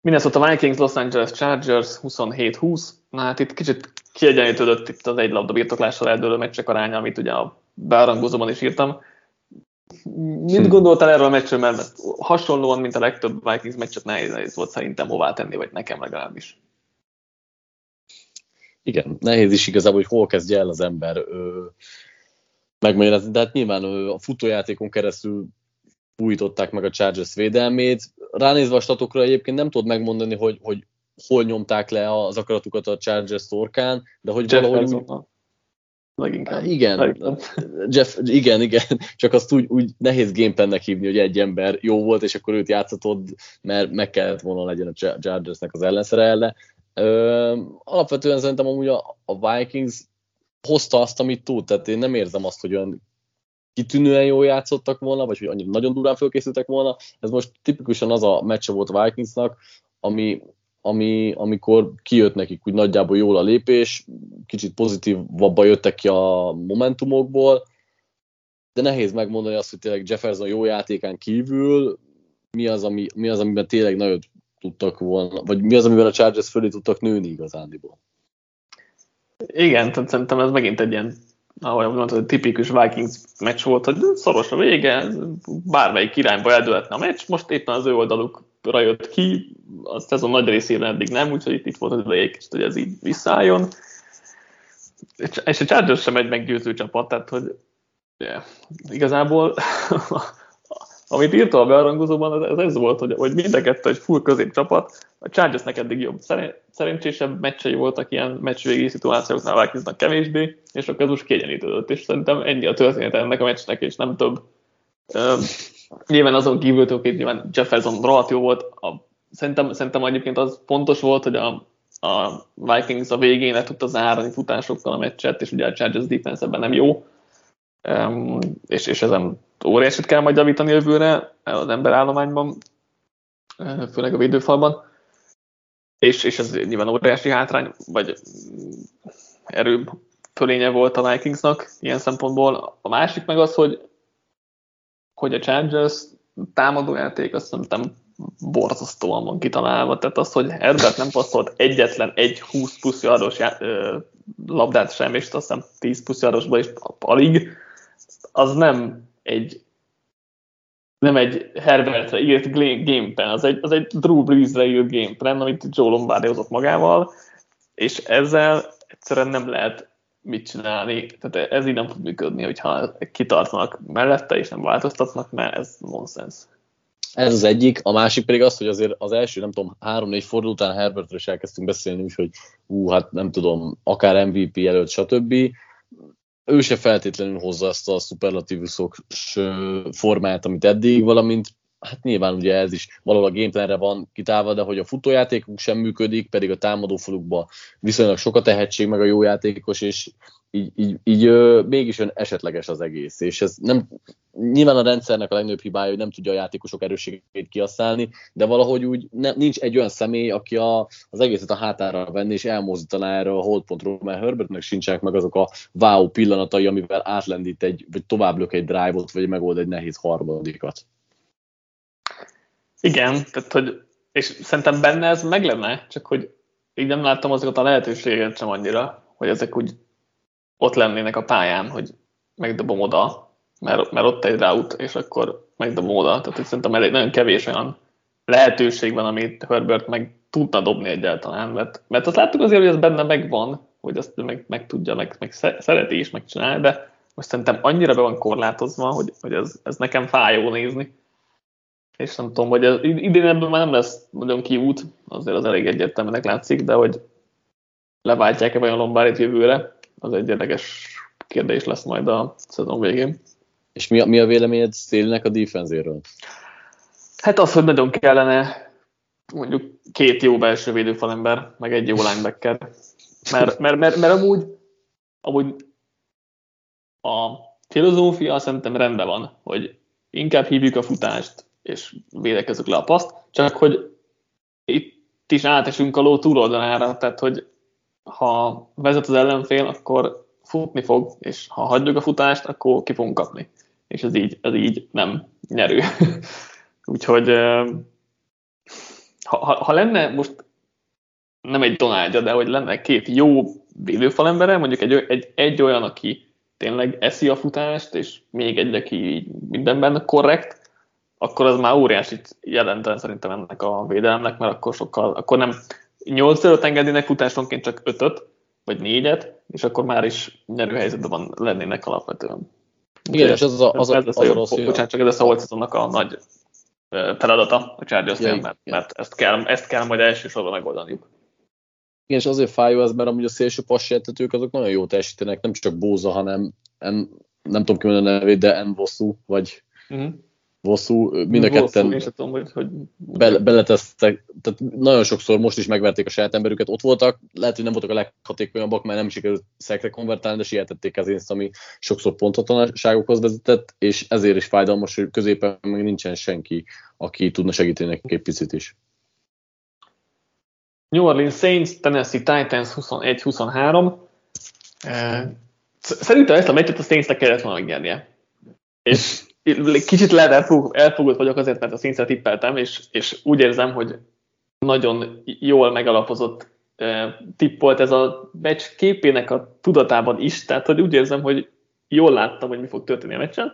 Minnesota Vikings, Los Angeles Chargers 27-20. Na hát itt kicsit kiegyenlítődött itt az egy labda birtoklással eldőlő meccsek aránya, amit ugye a bearangozóban is írtam. Mit hm. gondoltál erről a meccsről, mert hasonlóan, mint a legtöbb Vikings meccset nehéz, nehéz volt szerintem hová tenni, vagy nekem legalábbis. Igen, nehéz is igazából, hogy hol kezdje el az ember ö, megmagyarázni, de hát nyilván a futójátékon keresztül újították meg a Chargers védelmét. Ránézve a statokra egyébként nem tudod megmondani, hogy, hogy hol nyomták le az akaratukat a Chargers torkán, de hogy Jeff valahogy úgy... Leginkább. Igen, Leginkább. Jeff, igen, igen, csak azt úgy, úgy nehéz gameplannek hívni, hogy egy ember jó volt, és akkor őt játszhatod, mert meg kellett volna legyen a Chargersnek az ellenszere ellen. Ö, alapvetően szerintem amúgy a, a Vikings hozta azt, amit tud. Tehát én nem érzem azt, hogy olyan kitűnően jól játszottak volna, vagy hogy annyira nagyon durán fölkészültek volna. Ez most tipikusan az a meccse volt a Vikingsnak, ami, ami, amikor kijött nekik úgy nagyjából jól a lépés, kicsit pozitívabban jöttek ki a momentumokból, de nehéz megmondani azt, hogy tényleg Jefferson jó játékán kívül mi az, ami, mi az amiben tényleg nagyot tudtak volna, vagy mi az, amiben a Chargers fölé tudtak nőni igazándiból. Igen, tehát szerintem ez megint egy ilyen, ahogy mondtad, tipikus Vikings meccs volt, hogy szoros a vége, bármelyik irányba eldőlhetne a meccs, most éppen az ő oldalukra jött ki, a szezon nagy részében eddig nem, úgyhogy itt, itt volt az ideje hogy ez így visszálljon. És a Chargers sem egy meggyőző csapat, tehát hogy yeah, igazából amit írta a bearangozóban, ez, ez volt, hogy, hogy mind a kettő egy full csapat, a Chargersnek eddig jobb. Szerencsésebb meccsei voltak ilyen meccsvégi szituációknál, a Vikingsnak kevésbé, és ez most kiegyenlítődött, és szerintem ennyi a történet ennek a meccsnek, és nem több. Uh, nyilván azon kívül, hogy nyilván Jefferson rohadt jó volt, a, szerintem, szerintem egyébként az fontos volt, hogy a, a Vikings a végén le tudta zárni futásokkal a meccset, és ugye a Chargers defense nem jó, um, és, és ezen óriásit kell majd javítani jövőre az emberállományban, főleg a védőfalban, és, és ez nyilván óriási hátrány, vagy erő fölénye volt a Vikingsnak ilyen szempontból. A másik meg az, hogy, hogy a Chargers támadójáték azt szerintem borzasztóan van kitalálva. Tehát az, hogy Herbert nem passzolt egyetlen egy 20 plusz yardos labdát sem, és azt hiszem 10 plusz yardosba is alig, az nem egy nem egy Herbertre írt gameplan, az egy, az egy Drew Brees-re írt gameplan, amit Joe Lombardi hozott magával, és ezzel egyszerűen nem lehet mit csinálni. Tehát ez így nem fog működni, hogyha kitartnak mellette, és nem változtatnak, mert ez nonsens. Ez az egyik, a másik pedig az, hogy azért az első, nem tudom, három-négy forduló után Herbertről is elkezdtünk beszélni, úgyhogy ú, hát nem tudom, akár MVP előtt, stb. Ő se feltétlenül hozza azt a szuperlatívuszok formát, amit eddig, valamint hát nyilván ugye ez is valahol a gameplanre van kitálva, de hogy a futójátékuk sem működik, pedig a támadófalukban viszonylag sok a tehetség, meg a jó játékos, és így, így, így ö, mégis ön esetleges az egész, és ez nem, nyilván a rendszernek a legnagyobb hibája, hogy nem tudja a játékosok erősségét kihasználni, de valahogy úgy ne, nincs egy olyan személy, aki a, az egészet a hátára venni, és elmozdítaná erre a holdpontról, mert Herbertnek sincsenek meg azok a wow pillanatai, amivel átlendít egy, vagy tovább lök egy drive-ot, vagy megold egy nehéz harmadikat. Igen, tehát hogy, és szerintem benne ez meg lenne, csak hogy így nem láttam azokat a lehetőségeket sem annyira, hogy ezek úgy ott lennének a pályán, hogy megdobom oda, mert, mert ott egy route, és akkor megdobom oda. Tehát hogy szerintem elég nagyon kevés olyan lehetőség van, amit Herbert meg tudna dobni egyáltalán, mert, mert azt láttuk azért, hogy ez benne megvan, hogy azt meg, meg tudja, meg, meg szereti is megcsinálni, de most szerintem annyira be van korlátozva, hogy, hogy ez, ez nekem fájó nézni és nem tudom, hogy ez, idén ebből már nem lesz nagyon kiút, azért az elég egyértelműnek látszik, de hogy leváltják-e vajon Lombárit jövőre, az egy érdekes kérdés lesz majd a szezon végén. És mi a, mi a véleményed Szélnek a defenzéről? Hát az, hogy nagyon kellene mondjuk két jó belső védőfalember, meg egy jó linebacker. Mert, mert, mert, mert amúgy, amúgy a filozófia szerintem rendben van, hogy inkább hívjuk a futást, és védekezünk le a paszt, csak hogy itt is átesünk a ló túloldalára, tehát hogy ha vezet az ellenfél, akkor futni fog, és ha hagyjuk a futást, akkor ki fogunk kapni. És ez így, ez így nem nyerő. Úgyhogy ha, ha, ha lenne most nem egy Donaldja, de hogy lenne két jó védőfalembere, mondjuk egy, egy, egy olyan, aki tényleg eszi a futást, és még egy, aki mindenben korrekt, akkor az már óriási jelentően szerintem ennek a védelemnek, mert akkor sokkal, akkor nem 8 előtt engednének futásonként csak 5 vagy 4 és akkor már is nyerőhelyzetben van, lennének alapvetően. Igen, és az a, az a, ez az a, rossz, bocsánat, csak ez a Holt a nagy feladata a chargers ja, mert, mert ezt, kell, ezt kell majd elsősorban megoldaniuk. Igen, és azért fájó ez, mert amúgy a szélső passértetők azok nagyon jó teljesítenek, nem csak Bóza, hanem en, nem tudom ki a nevét, de Envosu, vagy uh-huh bosszú, mind a ketten bosszú, tudom, hogy, hogy... Be, beletesztek, tehát nagyon sokszor most is megverték a saját emberüket, ott voltak, lehet, hogy nem voltak a leghatékonyabbak, mert nem sikerült szekre konvertálni, de sietették az énszt, ami sokszor pontatlanságokhoz vezetett, és ezért is fájdalmas, hogy középen még nincsen senki, aki tudna segíteni nekik egy picit is. New Orleans Saints, Tennessee Titans 21-23. Szerintem ezt a meccset a Saintsnek kellett volna megnyernie. És kicsit lehet elfog, elfogult vagyok azért, mert a színszer tippeltem, és, és úgy érzem, hogy nagyon jól megalapozott tipp volt ez a meccs képének a tudatában is, tehát hogy úgy érzem, hogy jól láttam, hogy mi fog történni a meccsen,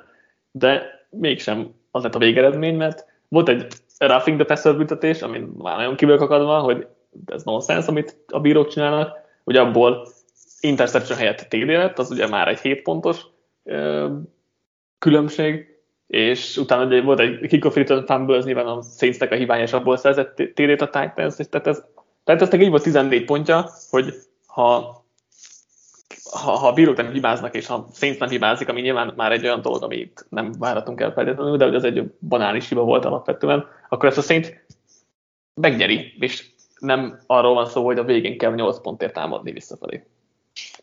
de mégsem az lett a végeredmény, mert volt egy roughing the passer büntetés, ami már nagyon kívül akadva, hogy ez nonsense, amit a bírók csinálnak, hogy abból interception helyett TD lett, az ugye már egy 7 pontos különbség, és utána volt egy kickoff return fumble, az nyilván a Saintsnek a hibája, és abból szerzett térét a Titans, és tehát ez, tehát ez így volt 14 pontja, hogy ha, ha, ha a bírók nem hibáznak, és ha Saints nem hibázik, ami nyilván már egy olyan dolog, amit nem várhatunk el feltétlenül, de hogy az egy banális hiba volt alapvetően, akkor ezt a Saints megnyeri, és nem arról van szó, hogy a végén kell 8 pontért támadni visszafelé.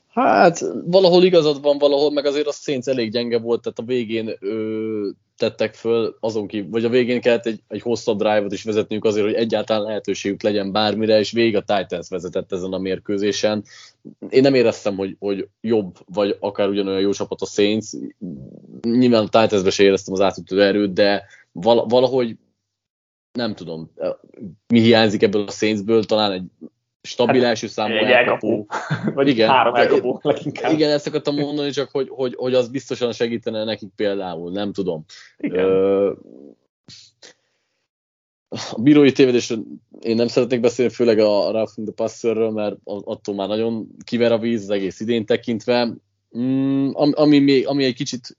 Hát valahol igazad van, valahol meg azért a Saints elég gyenge volt, tehát a végén ö, tettek föl, azon kívül, vagy a végén kellett egy, egy hosszabb drive-ot is vezetniük azért, hogy egyáltalán lehetőségük legyen bármire, és végig a Titans vezetett ezen a mérkőzésen. Én nem éreztem, hogy, hogy jobb, vagy akár ugyanolyan jó csapat a Saints. Nyilván a Titansbe se éreztem az átütő erőt, de valahogy nem tudom, mi hiányzik ebből a Saintsből, talán egy stabil hát, első számú egy elkapó. Vagy igen, három elkapó leginkább. Igen, ezt akartam mondani, csak hogy, hogy, hogy az biztosan segítene nekik például, nem tudom. Igen. Ö, a bírói tévedésről én nem szeretnék beszélni, főleg a Roughing the Passerről, mert attól már nagyon kiver a víz az egész idén tekintve. Mm, ami, még, ami egy kicsit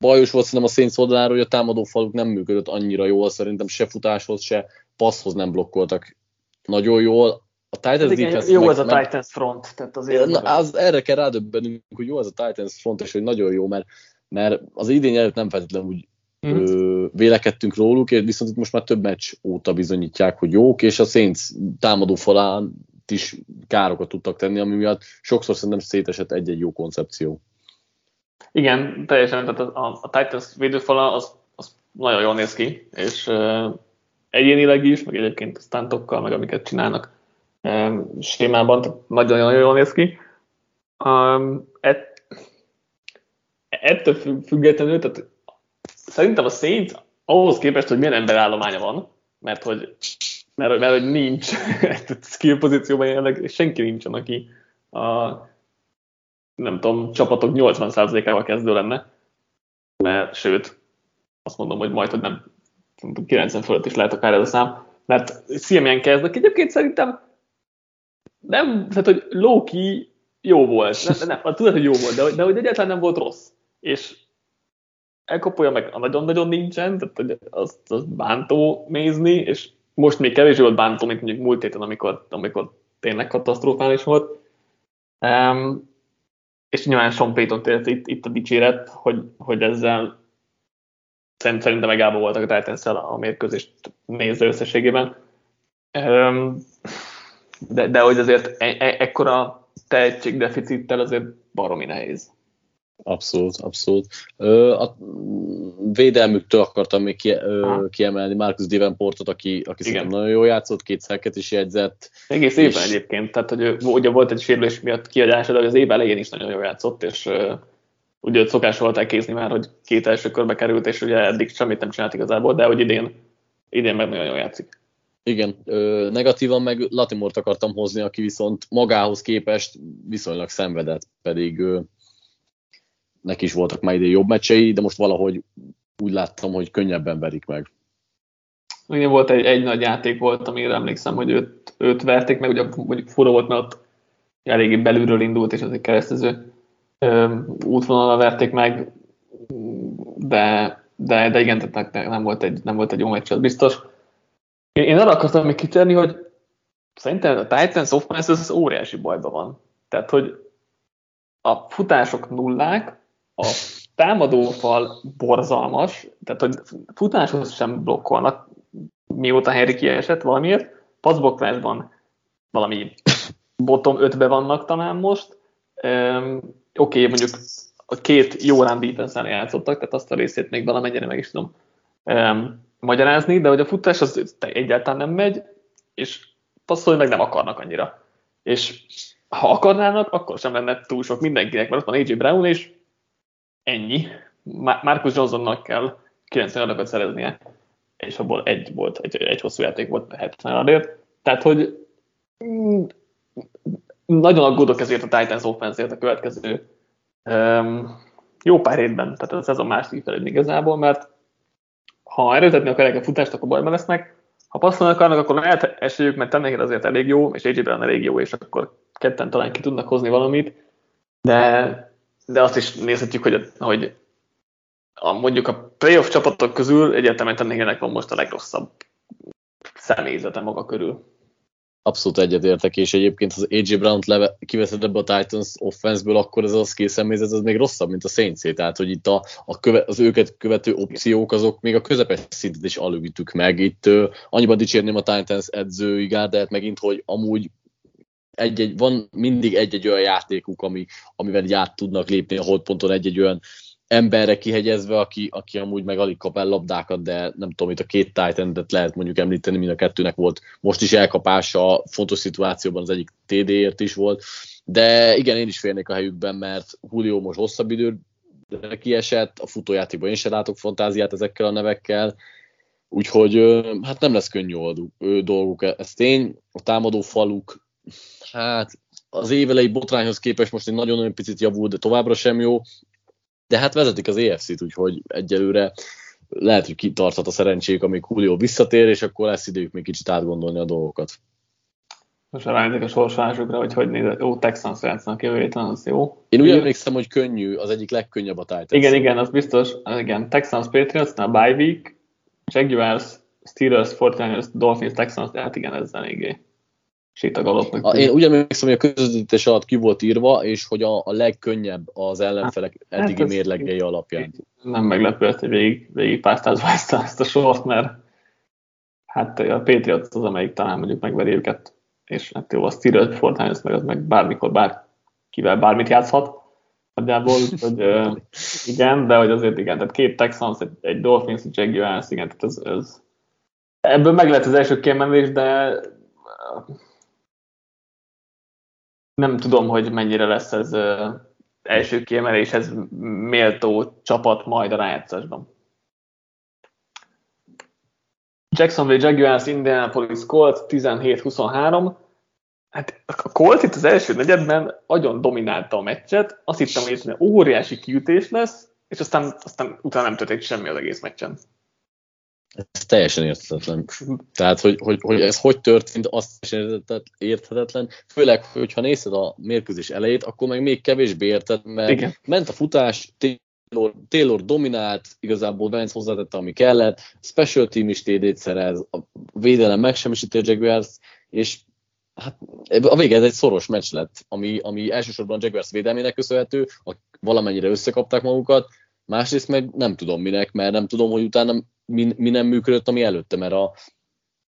bajos volt szerintem a Saints oldaláról, hogy a támadó faluk nem működött annyira jól, szerintem se futáshoz, se passzhoz nem blokkoltak nagyon jól. A Titans igen, defense jó ez a meg, Titans front, tehát azért na, az, erre kell rádöbbenünk, hogy jó ez a Titans front, és hogy nagyon jó, mert, mert az idén előtt nem feltétlenül úgy mm. ö, vélekedtünk róluk, és viszont itt most már több meccs óta bizonyítják, hogy jók, és a Saints támadó falán is károkat tudtak tenni, ami miatt sokszor szerintem szétesett egy-egy jó koncepció. Igen, teljesen, tehát a, a Titans védőfala az, az nagyon jól néz ki, és uh, egyénileg is, meg egyébként a stuntokkal, meg amiket csinálnak sémában, nagyon-nagyon jól néz ki. Um, et, ettől függetlenül, tehát szerintem a Saints ahhoz képest, hogy milyen emberállománya van, mert hogy, mert, mert hogy nincs skill pozícióban jelenleg senki nincsen, aki a, nem tudom, csapatok 80%-ával kezdő lenne, mert sőt, azt mondom, hogy majd, hogy nem 90 fölött is lehet akár ez a szám, mert CMN kezdnek. Egyébként szerintem nem, tehát hogy Loki jó volt, nem, nem, tudod, hogy jó volt, de, de hogy egyáltalán nem volt rossz. És elkapolja meg a nagyon-nagyon nincsen, tehát hogy azt, azt bántó nézni, és most még kevésbé volt bántó, mint mondjuk múlt héten, amikor, amikor tényleg katasztrofális volt. Um, és nyilván Sean Payton itt, itt a dicséret, hogy, hogy ezzel szerintem megállva voltak a titans a mérkőzést nézve összességében. De, de hogy azért e, e, ekkora tehetségdeficittel azért baromi nehéz. Abszolút, abszolút. a védelmüktől akartam még kiemelni Marcus Davenportot, aki, aki szerintem nagyon jól játszott, két szeket is jegyzett. Egész évben és... egyébként, tehát hogy ugye volt egy sérülés miatt kiadása, de az év elején is nagyon jól játszott, és ugye őt szokás volt elkézni már, hogy két első körbe került, és ugye eddig semmit nem csinált igazából, de hogy idén, idén meg nagyon jól játszik. Igen, ö, negatívan meg Latimort akartam hozni, aki viszont magához képest viszonylag szenvedett, pedig ö, neki is voltak már idén jobb meccsei, de most valahogy úgy láttam, hogy könnyebben verik meg. Igen, volt egy, egy nagy játék volt, amire emlékszem, hogy őt, őt verték meg, ugye mondjuk fura volt, mert ott eléggé belülről indult, és az egy keresztező útvonalra verték meg, de, de, de igen, tehát nem volt egy, nem volt egy jó meccs, biztos. Én, én arra akartam még kitérni, hogy szerintem a Titans offense az óriási bajban van. Tehát, hogy a futások nullák, a támadófal borzalmas, tehát hogy futáshoz sem blokkolnak, mióta Henry kiesett valamiért, passzboklásban valami bottom 5-be vannak talán most. Um, Oké, okay, mondjuk a két jó run defense játszottak, tehát azt a részét még valamennyire meg is tudom um, magyarázni, de hogy a futás az egyáltalán nem megy, és passzolni meg nem akarnak annyira. És ha akarnának, akkor sem lenne túl sok mindenkinek, mert ott van AJ Brown, és ennyi. Marcus Johnsonnak kell 90 adagot szereznie, és abból egy volt, egy, egy hosszú játék volt 70 adért. Tehát, hogy mm, nagyon aggódok ezért a Titans offense a következő um, jó pár évben, tehát a szezon második felén igazából, mert ha erőltetni akarják a futást, akkor bajban lesznek, ha passzolni akarnak, akkor lehet esélyük, mert tennek azért elég jó, és AJ Brown elég jó, és akkor ketten talán ki tudnak hozni valamit, de, de azt is nézhetjük, hogy, hogy a, mondjuk a playoff csapatok közül egyértelműen tennének van most a legrosszabb személyzete maga körül. Abszolút egyetértek, és egyébként az AJ Brown-t kiveszed ebbe a Titans offense-ből, akkor ez a skill személyzet az még rosszabb, mint a saints tehát hogy itt a, a köve, az őket követő opciók, azok még a közepes szintet is alulvittük meg. Itt uh, annyiban dicsérném a Titans edzői gárdát megint, hogy amúgy egy-egy, van mindig egy-egy olyan játékuk, ami, amivel így át tudnak lépni a holdponton egy-egy olyan emberre kihegyezve, aki, aki amúgy meg alig kap el labdákat, de nem tudom, itt a két titan lehet mondjuk említeni, mind a kettőnek volt most is elkapása, fontos szituációban az egyik TD-ért is volt, de igen, én is férnék a helyükben, mert Julio most hosszabb idő kiesett, a futójátékban én sem látok fantáziát ezekkel a nevekkel, úgyhogy hát nem lesz könnyű dolguk, ez tény. A támadó faluk, hát az évelei botrányhoz képest most egy nagyon-nagyon picit javult, de továbbra sem jó, de hát vezetik az EFC-t, úgyhogy egyelőre lehet, hogy kitarthat a szerencséjük, amíg Julio visszatér, és akkor lesz idejük még kicsit átgondolni a dolgokat. Most ránézek a sorsolásukra, hogy hogy néz, ó, Texans játszanak jövő héten, az jó. Én úgy emlékszem, hogy könnyű, az egyik legkönnyebb a Titans. Igen, igen, az biztos. Igen, Texans, Patriots, na bye week, Jaguars, Steelers, 49ers, Dolphins, Texans, hát igen, ez eléggé sétagalottnak. Én úgy emlékszem, hogy a közvetítés alatt ki volt írva, és hogy a, a legkönnyebb az ellenfelek hát, eddigi hát mérlegei alapján. Nem meglepő, hogy végig, végig pásztázva ezt a, ezt a sort, mert hát a Patriots az, amelyik talán mondjuk megveri őket és hát jó, a Steelers Fortnite meg az meg bármikor bárkivel bármit játszhat, nagyjából, hogy uh, igen, de hogy azért igen, tehát két Texans, egy, egy Dolphins, egy Jaguars, igen, tehát ez, ez ebből meg lehet az első kiemelés, de nem tudom, hogy mennyire lesz ez első kiemeléshez méltó csapat majd a rájátszásban. Jacksonville Jaguars, Indianapolis Colts 17-23. Hát a Colt itt az első negyedben nagyon dominálta a meccset, azt hittem, hogy ez óriási kiütés lesz, és aztán, aztán utána nem történt semmi az egész meccsen. Ez teljesen érthetetlen. Tehát, hogy, hogy, hogy ez hogy történt, azt is érthetetlen. Főleg, hogyha nézed a mérkőzés elejét, akkor meg még kevésbé érted, mert Igen. ment a futás, Taylor, Taylor dominált, igazából Vance hozzátette, ami kellett, special team is TD-t szerez, a védelem megsemmisíti a Jaguars, és hát a vége ez egy szoros meccs lett, ami, ami elsősorban a Jaguars védelmének köszönhető, a, valamennyire összekapták magukat, másrészt meg nem tudom minek, mert nem tudom, hogy utána mi, mi nem működött, ami előtte, mert a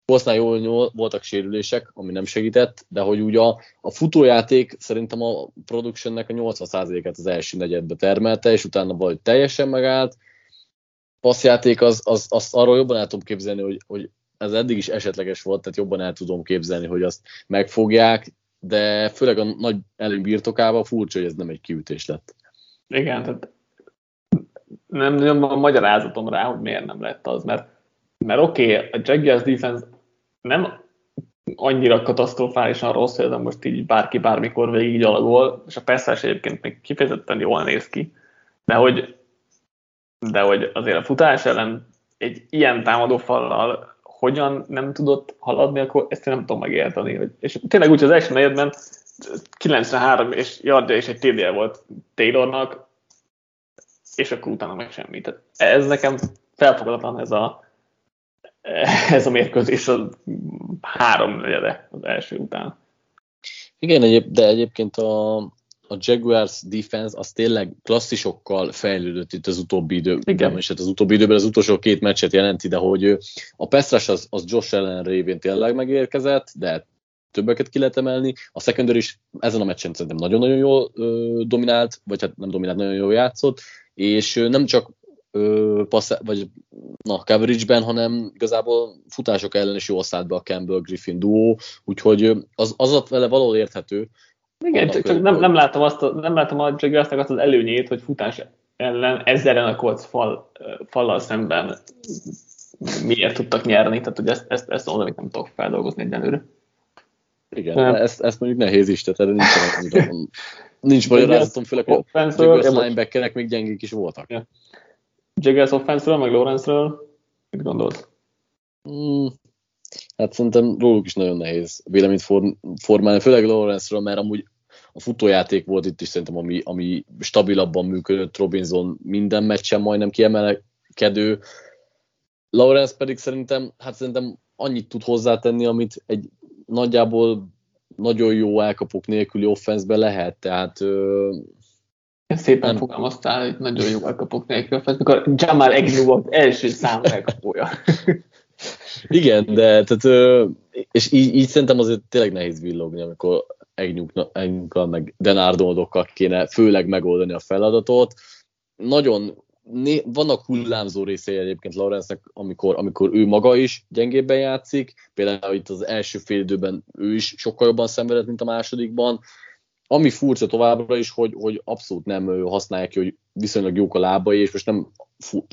Coltsnál jól, jól voltak sérülések, ami nem segített, de hogy ugye a, a futójáték szerintem a productionnek a 80%-át az első negyedbe termelte, és utána vagy teljesen megállt. Passzjáték az, az, azt arról jobban el tudom képzelni, hogy, hogy ez eddig is esetleges volt, tehát jobban el tudom képzelni, hogy azt megfogják, de főleg a nagy előny birtokával furcsa, hogy ez nem egy kiütés lett. Igen, tehát nem nagyon a magyarázatom rá, hogy miért nem lett az, mert, mert oké, okay, a Jaguars defense nem annyira katasztrofálisan rossz, hogy ez most így bárki bármikor végig alagol, és a persze egyébként még kifejezetten jól néz ki, de hogy, de hogy azért a futás ellen egy ilyen támadófallal hogyan nem tudott haladni, akkor ezt én nem tudom megérteni. És tényleg úgy az első negyedben 93 és yardja és egy TD volt Taylornak, és akkor utána meg semmi. Tehát ez nekem felfogadatlan ez a, ez a mérkőzés a három negyede az első után. Igen, egyéb, de egyébként a, a Jaguars defense az tényleg klasszisokkal fejlődött itt az utóbbi időben, és hát az utóbbi időben az utolsó két meccset jelenti, de hogy a Pestras az, az Josh Allen révén tényleg megérkezett, de többeket ki lehet emelni. A secondary is ezen a meccsen szerintem nagyon-nagyon jól ö, dominált, vagy hát nem dominált, nagyon jól játszott, és nem csak ö, passz, vagy na, coverage-ben, hanem igazából futások ellen is jól szállt be a Campbell-Griffin duó, úgyhogy az, az vele valahol érthető, igen, csak, csak nem, nem, látom azt a, nem látom a Jaguarsnak azt az előnyét, hogy futás ellen ezzel a Colts fal, fallal szemben miért tudtak nyerni, tehát hogy ezt, ezt, ezt mondom, amit nem tudok feldolgozni egyenlőre. Igen, nem. ezt, ezt mondjuk nehéz is, tehát erre nincs, nincs, nincs magyarázatom, főleg a Jaguars linebackerek még gyengék is voltak. Ja. Jaguars offense meg Lawrence-ről mit gondolsz? Mm, hát szerintem róluk is nagyon nehéz véleményt formálni, főleg Lawrence-ről, mert amúgy a futójáték volt itt is szerintem, ami, ami stabilabban működött, Robinson minden meccsen majdnem kiemelkedő, Lawrence pedig szerintem, hát szerintem annyit tud hozzátenni, amit egy nagyjából nagyon jó elkapok nélküli offenszbe lehet, tehát ö, Szépen nem. fogalmaztál, hogy nagyon jó elkapok nélkül, mikor Jamal Agnew volt első számú elkapója. Igen, de tehát, és így, így szerintem azért tényleg nehéz villogni, amikor Egnyukkal meg Denardoldokkal kéne főleg megoldani a feladatot. nagyon né, vannak hullámzó részei egyébként Lawrence-nek, amikor, amikor ő maga is gyengébben játszik, például itt az első fél időben ő is sokkal jobban szenvedett, mint a másodikban. Ami furcsa továbbra is, hogy, hogy abszolút nem használják ki, hogy viszonylag jók a lábai, és most nem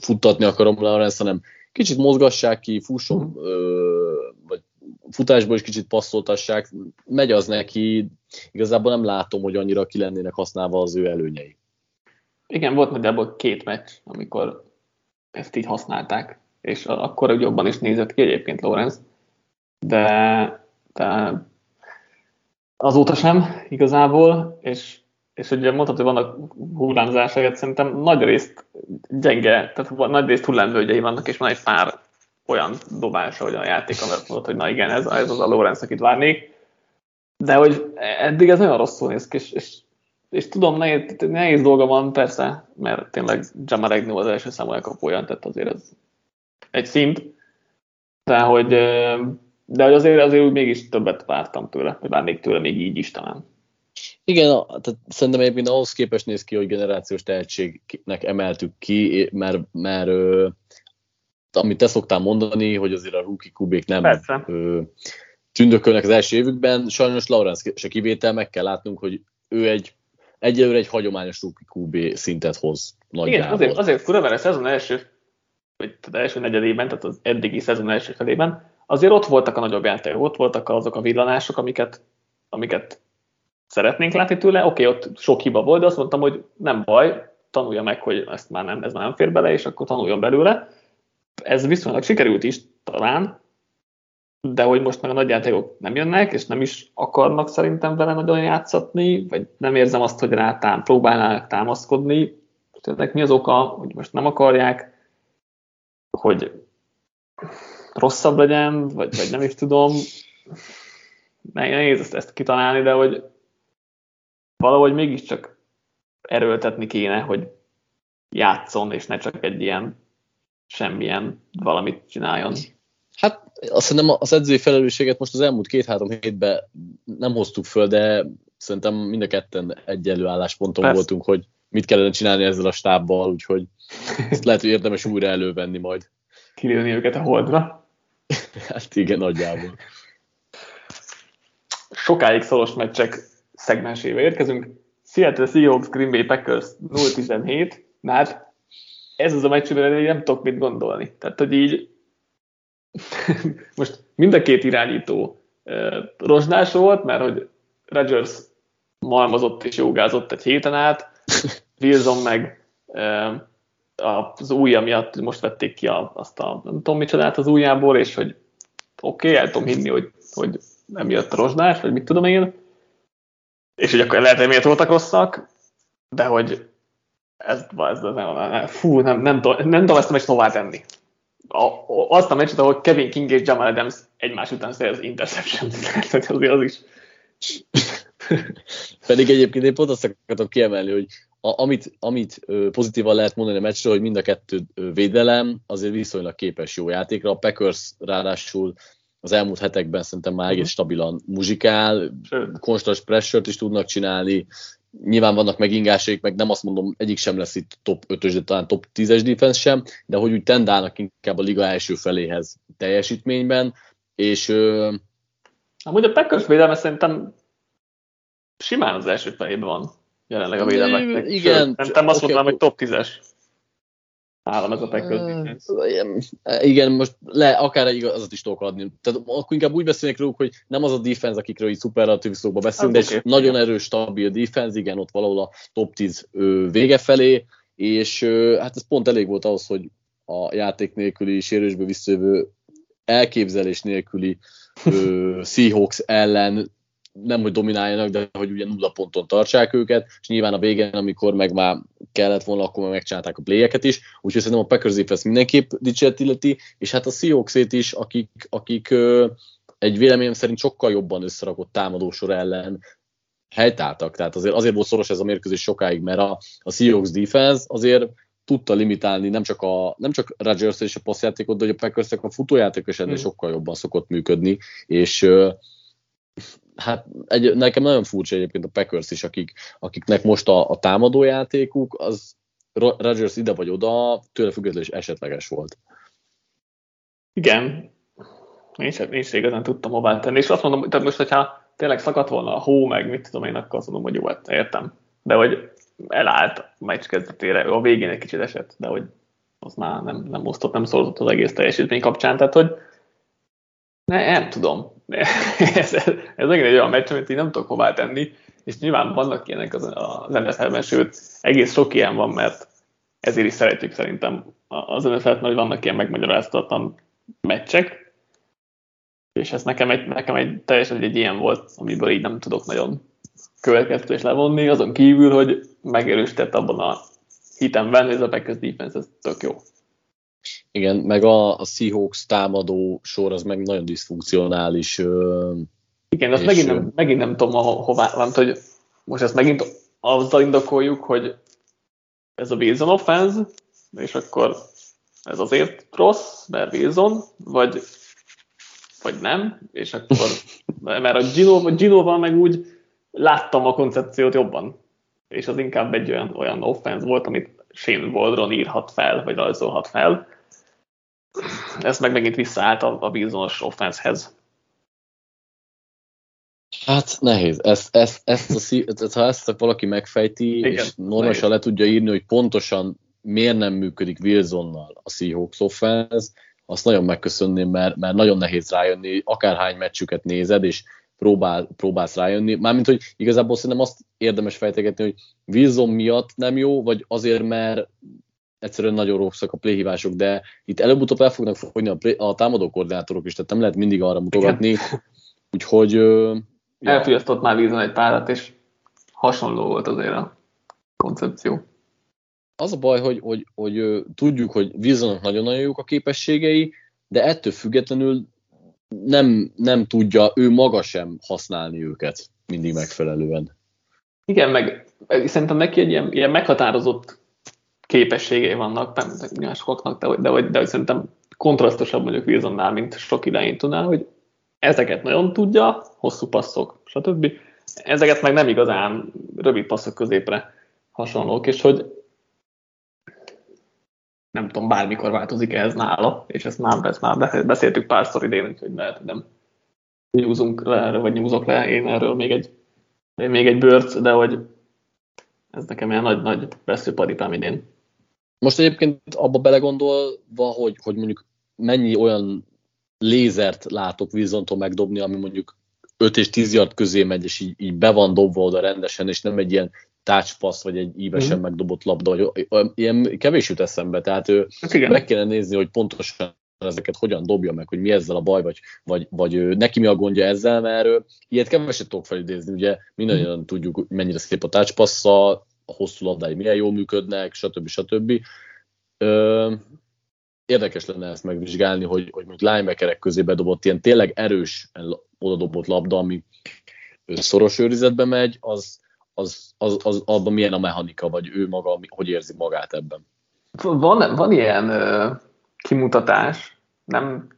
futtatni akarom Lawrence, hanem kicsit mozgassák ki, fusson, ö, vagy futásból is kicsit passzoltassák, megy az neki, igazából nem látom, hogy annyira ki lennének használva az ő előnyei. Igen, volt nagyjából két meccs, amikor ezt így használták, és akkor jobban is nézett ki egyébként Lorenz, de, de azóta sem igazából, és, és ugye mondhatod, hogy vannak hullámzások, szerintem nagy részt gyenge, tehát nagy részt hullámvölgyei vannak, és van egy pár olyan dobása, a játék, amelyet mondott, hogy na igen, ez, ez az a Lorenz, akit várnék, de hogy eddig ez nagyon rosszul néz ki, és, és és tudom, nehéz, nehéz dolga van persze, mert tényleg Jamal Agnew az első számú elkapója, tehát azért ez egy szint, de hogy, de hogy azért, azért úgy mégis többet vártam tőle, vagy várnék tőle még így is talán. Igen, tehát szerintem egyébként ahhoz képest néz ki, hogy generációs tehetségnek emeltük ki, mert, mert amit te szoktál mondani, hogy azért a rookie kubék nem ö, tündökölnek az első évükben, sajnos Lawrence se kivétel, meg kell látnunk, hogy ő egy egyelőre egy hagyományos rookie QB szintet hoz nagyjából. Igen, azért, azért fura, mert a szezon első, vagy az első negyedében, tehát az eddigi szezon első felében, azért ott voltak a nagyobb játékok, ott voltak azok a villanások, amiket, amiket szeretnénk látni tőle. Oké, okay, ott sok hiba volt, de azt mondtam, hogy nem baj, tanulja meg, hogy ezt már nem, ez már nem fér bele, és akkor tanuljon belőle. Ez viszonylag sikerült is talán, de hogy most meg a nagy játékok nem jönnek, és nem is akarnak szerintem vele nagyon játszatni, vagy nem érzem azt, hogy rá tám, próbálnának támaszkodni. Ennek mi az oka, hogy most nem akarják, hogy rosszabb legyen, vagy, vagy nem is tudom. Nehéz ezt, ezt kitalálni, de hogy valahogy mégiscsak erőltetni kéne, hogy játszon, és ne csak egy ilyen semmilyen valamit csináljon. Hát azt hiszem az edzői felelősséget most az elmúlt két-három hétben nem hoztuk föl, de szerintem mind a ketten egyenlő állásponton Persze. voltunk, hogy mit kellene csinálni ezzel a stábbal, úgyhogy ezt lehet, hogy érdemes újra elővenni majd. Kilőni őket a holdra. hát igen, nagyjából. Sokáig szoros meccsek szegmensébe érkezünk. Seattle Seahawks Green Bay Packers 0-17, hát ez az a meccs, én nem tudok mit gondolni. Tehát, hogy így most mind a két irányító rozsdás volt, mert hogy Rodgers malmazott és jogázott egy héten át, Wilson meg az ujja miatt most vették ki azt a nem tudom micsodát az ujjából, és hogy oké, okay, el tudom hinni, hogy, hogy nem jött a rozsdás, vagy mit tudom én, és hogy akkor lehet, hogy miért voltak rosszak, de hogy ez, ez, ez nem, fú, nem, nem, nem, nem tudom ezt meccs tovább tenni a, azt a meccset, ahol Kevin King és Jamal Adams egymás után szerez interception hogy azért az is. Pedig egyébként én pont azt akartam kiemelni, hogy a, amit, amit pozitívan lehet mondani a meccsről, hogy mind a kettő védelem azért viszonylag képes jó játékra. A Packers ráadásul az elmúlt hetekben szerintem már egész mhm. stabilan muzsikál, konstant pressure is tudnak csinálni, nyilván vannak megingásaik, meg nem azt mondom, egyik sem lesz itt top 5-ös, de talán top 10-es defense sem, de hogy úgy tendálnak inkább a liga első feléhez teljesítményben, és... Ö... Amúgy a Packers védelme szerintem simán az első felében van jelenleg a védelmeknek. Igen. Sőt, nem azt okay, mondanám, hogy top 10-es állam ez a Packers Igen, most le, akár egy igazat is tudok adni. Tehát akkor inkább úgy beszélnek róluk, hogy nem az a defense, akikről így szuperlatív szókba beszélünk, de okay. nagyon erős, stabil defense, igen, ott valahol a top 10 vége felé, és hát ez pont elég volt ahhoz, hogy a játék nélküli, sérülésbe visszajövő elképzelés nélküli Seahawks ellen nem, hogy domináljanak, de hogy ugye nulla ponton tartsák őket, és nyilván a végén, amikor meg már kellett volna, akkor meg megcsinálták a playeket is, úgyhogy szerintem a Packers ezt mindenképp dicséret illeti, és hát a seahawks is, akik, akik egy véleményem szerint sokkal jobban összerakott támadósor ellen helytáltak, tehát azért, azért volt szoros ez a mérkőzés sokáig, mert a, a Seahawks defense azért tudta limitálni nem csak, a, nem csak Rodgers és a passzjátékot, de hogy a Packers a futójáték is ennél mm. sokkal jobban szokott működni, és hát egy, nekem nagyon furcsa egyébként a Packers is, akik, akiknek most a, a támadójátékuk az Rodgers ide vagy oda, tőle függetlenül is esetleges volt. Igen, én sem, én sem igazán tudtam hová tenni, és azt mondom, tehát most, hogyha tényleg szakadt volna a hó, meg mit tudom én, akkor azt mondom, hogy jó, hát értem. De hogy elállt a meccs kezdetére, a végén egy kicsit esett, de hogy az már nem, nem osztott, nem szólott az egész teljesítmény kapcsán, tehát hogy ne, nem tudom. ez, ez, ez egy olyan meccs, amit én nem tudok hová tenni, és nyilván vannak ilyenek az, az NFL-ben, sőt, egész sok ilyen van, mert ezért is szeretjük szerintem az NFL-t, hogy vannak ilyen megmagyaráztatlan meccsek, és ez nekem egy, nekem egy teljesen egy ilyen volt, amiből így nem tudok nagyon következtetés levonni, azon kívül, hogy megerősített abban a hitemben, hogy ez a Packers defense, ez tök jó. Igen, meg a, a Seahawks támadó sor az meg nagyon diszfunkcionális. Igen, azt megint nem, megint nem tudom, hová, nem, hogy most ezt megint azzal indokoljuk, hogy ez a Wilson offense, és akkor ez azért rossz, mert Wilson, vagy, vagy nem, és akkor, mert a Gino, Gino-val meg úgy láttam a koncepciót jobban, és az inkább egy olyan, olyan offense volt, amit Shane Waldron írhat fel, vagy rajzolhat fel. Ez meg megint visszaállt a, a bizonyos offensehez. Hát nehéz. Ezt, ezt, ezt a, ha ezt valaki megfejti, Igen, és normálisan le tudja írni, hogy pontosan miért nem működik Wilsonnal a Seahawks offense, azt nagyon megköszönném, mert, mert nagyon nehéz rájönni, akárhány meccsüket nézed, és próbál, próbálsz rájönni. Mármint, hogy igazából szerintem azt érdemes fejtegetni, hogy Wilson miatt nem jó, vagy azért, mert egyszerűen nagyon rosszak a playhívások, de itt előbb-utóbb el fognak fogni a, play, a támadó koordinátorok is, tehát nem lehet mindig arra mutogatni. Igen. Úgyhogy... Uh, Elfogyasztott már Wilson egy párat, és hasonló volt azért a koncepció. Az a baj, hogy, hogy, hogy, hogy tudjuk, hogy Wilsonnak nagyon-nagyon jók a képességei, de ettől függetlenül nem, nem tudja ő maga sem használni őket mindig megfelelően. Igen, meg szerintem neki egy ilyen, ilyen meghatározott képességei vannak, nem sokaknak, de, de, de, de, de szerintem kontrasztosabb mondjuk Wilsonnál, mint sok tudná, hogy ezeket nagyon tudja, hosszú passzok, stb. Ezeket meg nem igazán rövid passzok középre hasonlók, és hogy nem tudom, bármikor változik ez nála, és ezt már, ezt már beszéltük párszor idén, úgyhogy lehet, hogy nem nyúzunk le erről, vagy nyúzok le én erről még egy, még egy bőrt, de hogy ez nekem ilyen nagy-nagy veszőparipám idén. Most egyébként abba belegondolva, hogy, hogy mondjuk mennyi olyan lézert látok Wilsontól megdobni, ami mondjuk 5 és 10 yard közé megy, és így, így be van dobva oda rendesen, és nem egy ilyen touch vagy egy ívesen mm. megdobott labda, vagy ilyen kevés jut eszembe, tehát ő hát meg kéne nézni, hogy pontosan ezeket hogyan dobja meg, hogy mi ezzel a baj, vagy, vagy, vagy neki mi a gondja ezzel, mert ilyet keveset tudok felidézni, ugye mindannyian mm. tudjuk, mennyire szép a touch a hosszú labdái milyen jól működnek, stb. stb. Ö, érdekes lenne ezt megvizsgálni, hogy, hogy mondjuk linebackerek közé bedobott ilyen tényleg erős odadobott labda, ami szoros őrizetbe megy, az, az, az, az abban milyen a mechanika, vagy ő maga, hogy érzi magát ebben. Van, van ilyen ö, kimutatás, nem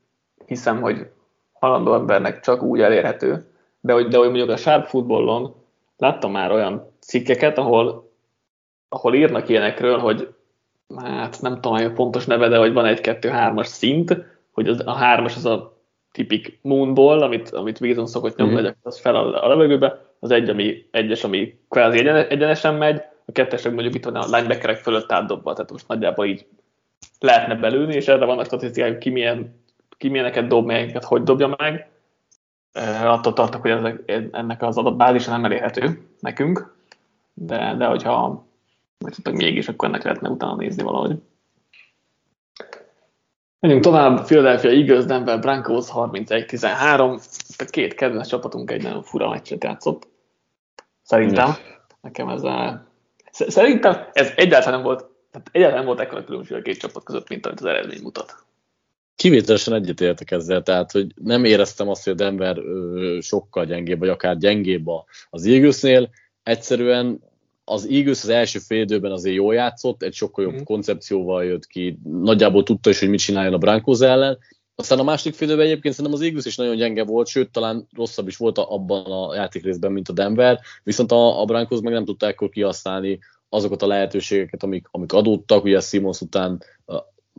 hiszem, hogy halandó embernek csak úgy elérhető, de hogy, de hogy mondjuk a Sharp Footballon láttam már olyan cikkeket, ahol, ahol írnak ilyenekről, hogy hát nem tudom, hogy pontos neve, de hogy van egy 2-3-as szint, hogy az, a hármas az a tipik moonball, amit, amit Wilson szokott nyomni, mm-hmm. az fel a, a levegőbe, az egy, ami egyes, ami kvázi egyenesen megy, a kettesek mondjuk itt van a linebackerek fölött átdobva, tehát most nagyjából így lehetne belülni, és erre vannak statisztikák, ki, milyen, ki milyeneket dob, melyeket hogy dobja meg. E, attól tartok, hogy ezek, ennek az adatbázisa nem elérhető nekünk, de, de hogyha vagy tudtak mégis, akkor ennek lehetne utána nézni valahogy. Menjünk tovább, Philadelphia Eagles, Denver Broncos 31-13. A két kedvenc csapatunk egy nagyon fura meccset játszott. Szerintem. Nekem ez a... Szerintem ez egyáltalán nem volt, tehát egyáltalán nem volt ekkora különbség a két csapat között, mint amit az eredmény mutat. Kivételesen egyetértek ezzel, tehát hogy nem éreztem azt, hogy a Denver ö, sokkal gyengébb, vagy akár gyengébb az Eaglesnél. Egyszerűen az Eagles az első fél időben azért jól játszott, egy sokkal jobb mm. koncepcióval jött ki, nagyjából tudta is, hogy mit csináljon a Broncos ellen, aztán a másik fél időben egyébként szerintem az Eagles is nagyon gyenge volt, sőt, talán rosszabb is volt abban a játékrészben, mint a Denver, viszont a, a Broncos meg nem tudta ekkor kihasználni azokat a lehetőségeket, amik, amik adódtak, ugye Simons után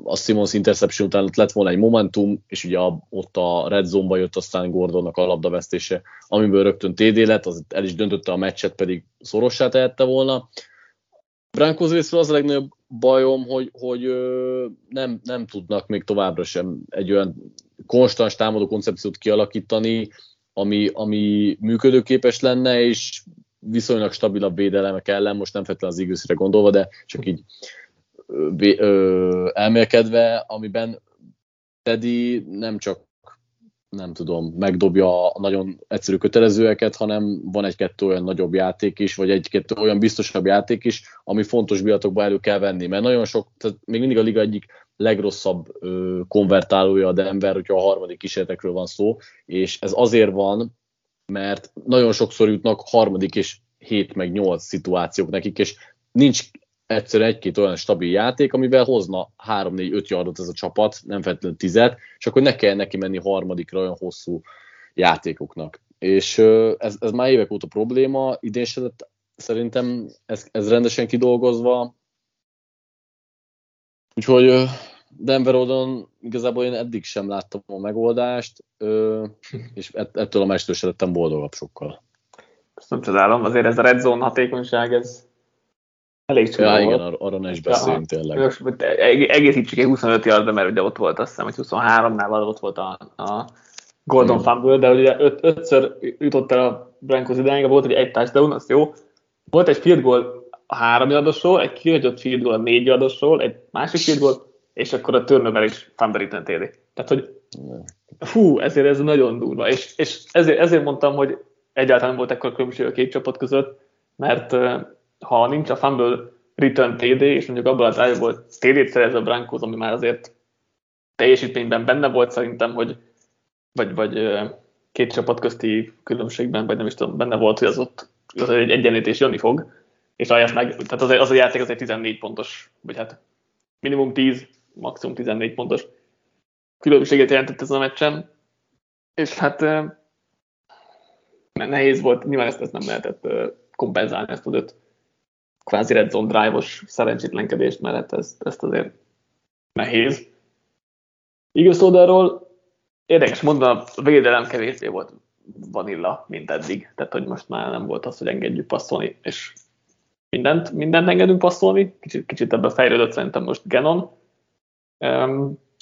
a Simons interception után lett volna egy momentum, és ugye ott a red zone-ba jött aztán Gordonnak a labdavesztése, amiből rögtön TD lett, az el is döntötte a meccset, pedig szorossá tehette volna. Broncos részről az a legnagyobb bajom, hogy, hogy nem, nem tudnak még továbbra sem egy olyan konstans támadó koncepciót kialakítani, ami, ami működőképes lenne, és viszonylag stabilabb védelemek ellen, most nem feltétlenül az eagles gondolva, de csak így ö, elmélkedve, amiben Teddy nem csak nem tudom, megdobja a nagyon egyszerű kötelezőeket, hanem van egy-kettő olyan nagyobb játék is, vagy egy-kettő olyan biztosabb játék is, ami fontos biatokba elő kell venni, mert nagyon sok, tehát még mindig a liga egyik legrosszabb ö, konvertálója a Denver, hogyha a harmadik kísérletekről van szó, és ez azért van, mert nagyon sokszor jutnak harmadik és 7 meg 8 szituációk nekik, és nincs egyszerűen egy-két olyan stabil játék, amivel hozna 3-4-5 yardot ez a csapat, nem feltétlenül tizet, és akkor ne kell neki menni harmadikra olyan hosszú játékoknak. És ez, ez már évek óta probléma, idén se lett szerintem ez, ez rendesen kidolgozva. Úgyhogy Denver oldalon igazából én eddig sem láttam a megoldást, és ettől a mestől se lettem boldogabb sokkal. Ezt nem csodálom, azért ez a red zone hatékonyság, ez elég csúnya ja, igen, arra ne is beszéljünk ja, tényleg. Egészítsük egy 25 yardra, mert ugye ott volt azt hiszem, hogy 23-nál ott volt a, a Gordon hmm. Fumble, de ugye öt, ötször jutott el a Broncos idáig, volt egy egy touchdown, az jó. Volt egy field goal a három yardosról, egy kihagyott field goal a négy yardosról, egy másik field goal, és akkor a turnover is fumble return TD. Tehát, hogy fú, ezért ez nagyon durva. És, és ezért, ezért mondtam, hogy egyáltalán volt ekkor különbség a két csapat között, mert ha nincs a fumble return TD, és mondjuk abban az drive TD-t szerez a Broncos, ami már azért teljesítményben benne volt szerintem, hogy vagy, vagy két csapat közti különbségben, vagy nem is tudom, benne volt, hogy az ott az egy egyenlítés jönni fog, és ahelyett meg, tehát az, az a játék az egy 14 pontos, vagy hát minimum 10, maximum 14 pontos különbséget jelentett ez a meccsen, és hát nehéz volt, nyilván ezt, ezt nem lehetett kompenzálni, ezt az öt kvázi red zone drive-os szerencsétlenkedést, mert hát ezt, ezt azért nehéz. Igaz oldalról érdekes mondom, a védelem kevésbé volt vanilla, mint eddig. Tehát, hogy most már nem volt az, hogy engedjük passzolni, és mindent, mindent engedünk passzolni. Kicsit, kicsit ebben fejlődött szerintem most Genon.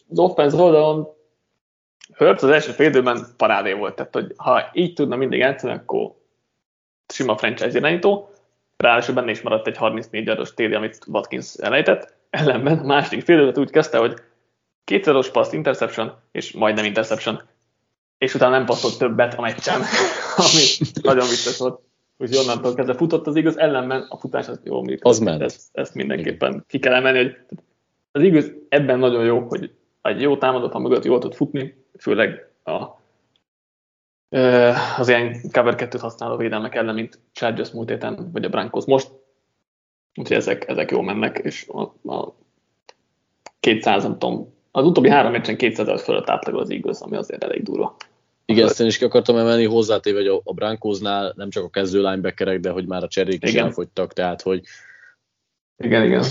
Az offense oldalon Hurts az első fél időben parádé volt, tehát hogy ha így tudna mindig játszani, akkor sima franchise irányító. Ráadásul benne is maradt egy 34 yardos TD, amit Watkins elejtett. Ellenben a második fél úgy kezdte, hogy kétszeros passz, interception, és majdnem interception. És utána nem passzolt többet a meccsen, ami nagyon vicces volt. Úgyhogy onnantól kezdve futott az igaz, ellenben a futás az jó működik. Az ment. Ezt, ezt mindenképpen ki kell emelni, hogy az igaz ebben nagyon jó, hogy egy jó támadó a mögött jól tud futni, főleg a, az ilyen cover 2 használó védelmek ellen, mint Chargers múlt héten, vagy a Broncos most. Úgyhogy ezek, ezek jól mennek, és a, a 200, nem tudom, az utóbbi három meccsen 200 fölött átlagol az igaz, ami azért elég durva. Igen, ezt én is ki akartam emelni, hozzátéve, hogy a, a Brankóznál nem csak a kezdő linebackerek, de hogy már a cserék is elfogytak, tehát hogy igen, igen.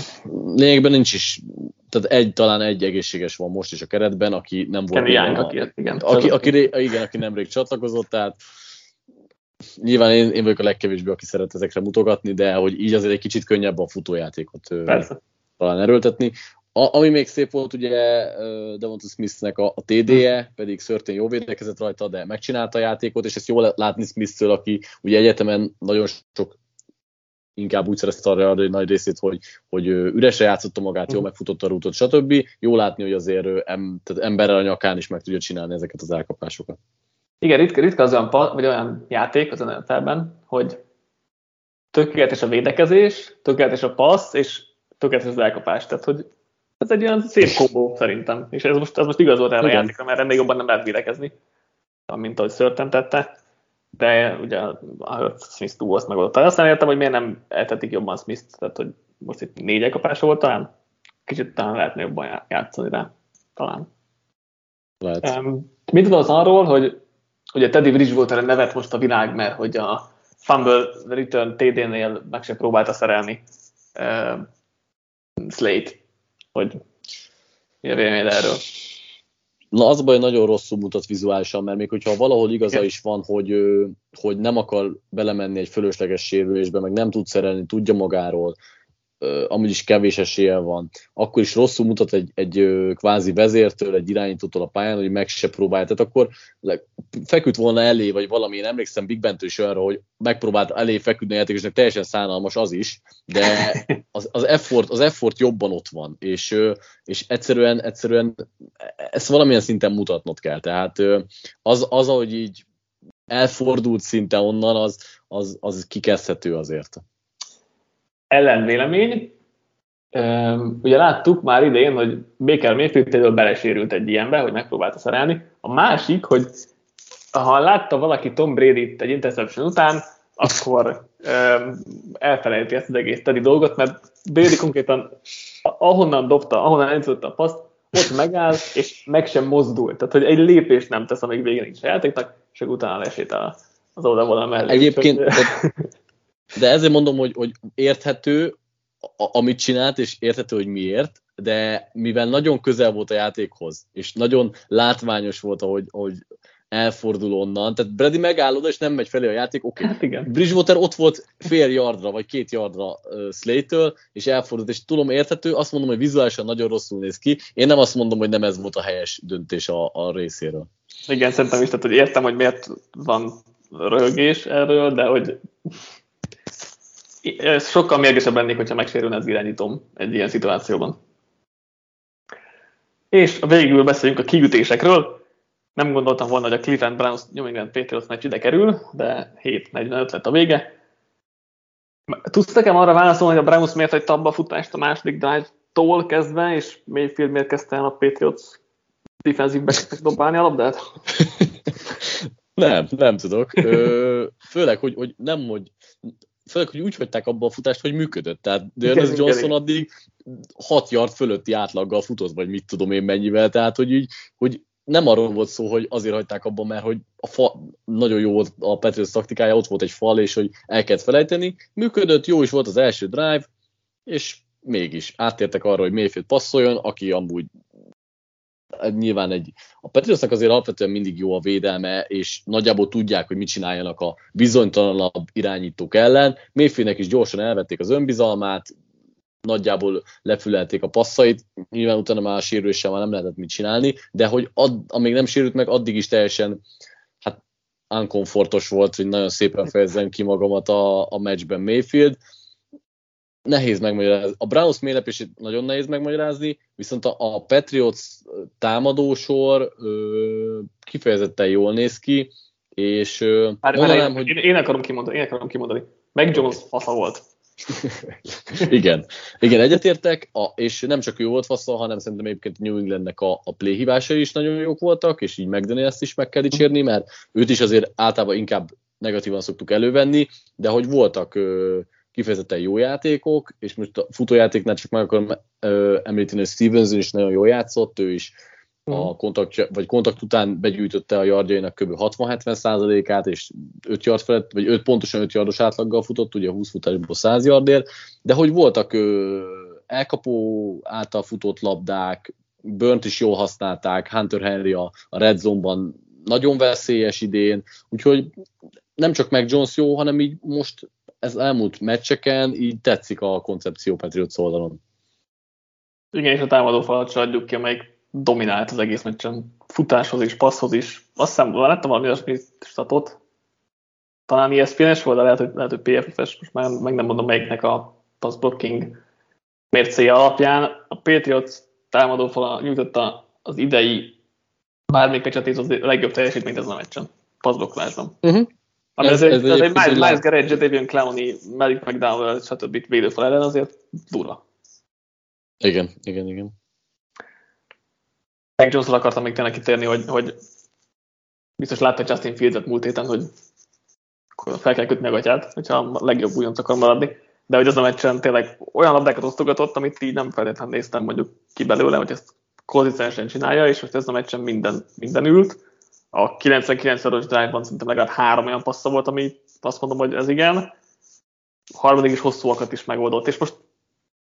Lényegben nincs is, tehát egy, talán egy egészséges van most is a keretben, aki nem volt. Kenny Young, aki, igen. Aki, aki, igen, aki nemrég csatlakozott, tehát nyilván én, én vagyok a legkevésbé, aki szeret ezekre mutogatni, de hogy így azért egy kicsit könnyebb a futójátékot Persze. talán erőltetni. A, ami még szép volt, ugye Devonta Smithnek a, a TD-je, pedig szörtén jó védekezett rajta, de megcsinálta a játékot, és ezt jól látni Smith-től, aki ugye egyetemen nagyon sok inkább úgy szerezte arra a nagy részét, hogy, hogy üresre játszotta magát, jól megfutotta a rútot, stb. Jó látni, hogy azért em, tehát emberrel a nyakán is meg tudja csinálni ezeket az elkapásokat. Igen, ritka, ritka az olyan, vagy olyan játék az NFL-ben, hogy tökéletes a védekezés, tökéletes a passz, és tökéletes az elkapás. Tehát, hogy ez egy olyan szép kombó szerintem. És ez most, ez most igaz volt erre a játékra, mert ennél jobban nem lehet védekezni, mint ahogy Szörten tette de ugye a Smith túl azt megoldott. Azt nem értem, hogy miért nem eltetik jobban Smith-t, tehát hogy most itt négy kapása volt talán, kicsit talán lehetne jobban játszani rá, talán. Lehet. Um, mit tudod arról, hogy ugye Teddy Bridgewater nevet most a világ, mert hogy a fumble return TD-nél meg se próbálta szerelni uh, Slate, hogy mi a véleményed erről? Na az a baj, nagyon rosszul mutat vizuálisan, mert még hogyha valahol igaza is van, hogy, hogy nem akar belemenni egy fölösleges sérülésbe, meg nem tud szerelni, tudja magáról, amúgy is kevés esélye van, akkor is rosszul mutat egy, egy kvázi vezértől, egy irányítótól a pályán, hogy meg se próbálja. Tehát akkor feküdt volna elé, vagy valami, én emlékszem Big Bentől is olyanra, hogy megpróbált elé feküdni a játékosnak, teljesen szánalmas az is, de az, az, effort, az effort jobban ott van, és, és egyszerűen, egyszerűen ezt valamilyen szinten mutatnod kell. Tehát az, az ahogy így elfordult szinte onnan, az, az, az kikezdhető azért ellenvélemény. Ugye láttuk már idején, hogy Baker Mayfield például belesérült egy ilyenbe, hogy megpróbálta szerelni. A másik, hogy ha látta valaki Tom Brady-t egy interception után, akkor um, elfelejti ezt az egész tedi dolgot, mert Brady konkrétan ahonnan dobta, ahonnan elindította a paszt, ott megáll, és meg sem mozdul. Tehát, hogy egy lépést nem tesz, amíg végén nincs a játéknak, és utána lesétál az oldalvonal mellé. Egyébként, de ezért mondom, hogy, hogy érthető, amit csinált, és érthető, hogy miért, de mivel nagyon közel volt a játékhoz, és nagyon látványos volt, ahogy, ahogy elfordul onnan, tehát Brady megáll oda, és nem megy felé a játék, oké. Okay. Hát igen. Bridgewater ott volt fél yardra, vagy két yardra uh, Slate-től, és elfordult, és tudom érthető, azt mondom, hogy vizuálisan nagyon rosszul néz ki. Én nem azt mondom, hogy nem ez volt a helyes döntés a, a részéről. Igen, szerintem is, tehát hogy értem, hogy miért van rögés erről, de hogy sokkal mérgesebb lennék, hogyha megsérülne az irányítom egy ilyen szituációban. És végül beszéljünk a kiütésekről. Nem gondoltam volna, hogy a Cleveland Browns New England Patriots meccs ide kerül, de 7-45 lett a vége. Tudsz nekem arra válaszolni, hogy a Browns miért hagyta abba a futást a második drive-tól kezdve, és Mayfield miért kezdte el a Patriots defensív backnek dobálni a labdát? nem, nem tudok. Ö, főleg, hogy, hogy nem, hogy főleg, hogy úgy hagyták abba a futást, hogy működött. Tehát Dearness Johnson addig 6 yard fölötti átlaggal futott, vagy mit tudom én mennyivel, tehát hogy, így, hogy nem arról volt szó, hogy azért hagyták abban, mert hogy a fa, nagyon jó volt a Patriots taktikája, ott volt egy fal, és hogy el kellett felejteni. Működött, jó is volt az első drive, és mégis áttértek arra, hogy Mayfield passzoljon, aki amúgy nyilván egy, a Patriotsnak azért alapvetően mindig jó a védelme, és nagyjából tudják, hogy mit csináljanak a bizonytalanabb irányítók ellen. Mayfieldnek is gyorsan elvették az önbizalmát, nagyjából lefülelték a passzait, nyilván utána már a sérüléssel már nem lehetett mit csinálni, de hogy ad, amíg nem sérült meg, addig is teljesen hát unkomfortos volt, hogy nagyon szépen fejezzem ki magamat a, a meccsben Mayfield, nehéz megmagyarázni. A Browns mélepését nagyon nehéz megmagyarázni, viszont a, a Patriots támadósor ö, kifejezetten jól néz ki, és ö, mondanám, hogy... Én, én, akarom kimondani, én akarom kimondani. Meg Jones fasza volt. igen, igen, egyetértek, a, és nem csak jó volt fasza, hanem szerintem egyébként New Englandnek a, a play hibásai is nagyon jók voltak, és így McDaniels is meg kell dicsérni, mert őt is azért általában inkább negatívan szoktuk elővenni, de hogy voltak ö, kifejezetten jó játékok, és most a futójátéknál csak meg akarom ö, említeni, hogy Stevenson is nagyon jól játszott, ő is a kontakt, vagy kontakt után begyűjtötte a yardjainak kb. 60-70 százalékát, és 5 yard felett, vagy 5 pontosan 5 yardos átlaggal futott, ugye 20 futásból 100 yardért, de hogy voltak ö, elkapó által futott labdák, Burnt is jól használták, Hunter Henry a, a Red Zone-ban nagyon veszélyes idén, úgyhogy nem csak meg Jones jó, hanem így most ez elmúlt meccseken így tetszik a koncepció Patriots oldalon. Igen, és a támadó falat se adjuk ki, amelyik dominált az egész meccsen. Futáshoz is, passzhoz is. Azt hiszem, láttam valami olyasmi statot. Talán ESPN-es volt, de lehet, hogy, lehet, hogy PFF-es, most már meg nem mondom melyiknek a pass blocking mércéje alapján. A Patriots támadó fala nyújtotta az idei bármelyik meccset az a legjobb teljesítményt ezen a meccsen. Passzblokkolásban. Uh-huh. Ami ez, ez, egy, ez egy Miles, Miles Garrett, Jadavion Clowney, Malik McDowell, stb. védőfal ellen azért durva. Igen, igen, igen. Meg Jones akartam még tényleg kitérni, hogy, hogy biztos látta Justin Fields-et múlt héten, hogy fel kell kötni a gatyát, hogyha a legjobb újonc akar maradni. De hogy az a meccsen tényleg olyan labdákat osztogatott, amit így nem feltétlenül néztem mondjuk ki belőle, hogy ezt konzisztensen csinálja, és most ez a meccsen minden, minden ült a 99-szoros drive-ban szerintem legalább három olyan passza volt, ami azt mondom, hogy ez igen. A harmadik is hosszúakat is megoldott, és most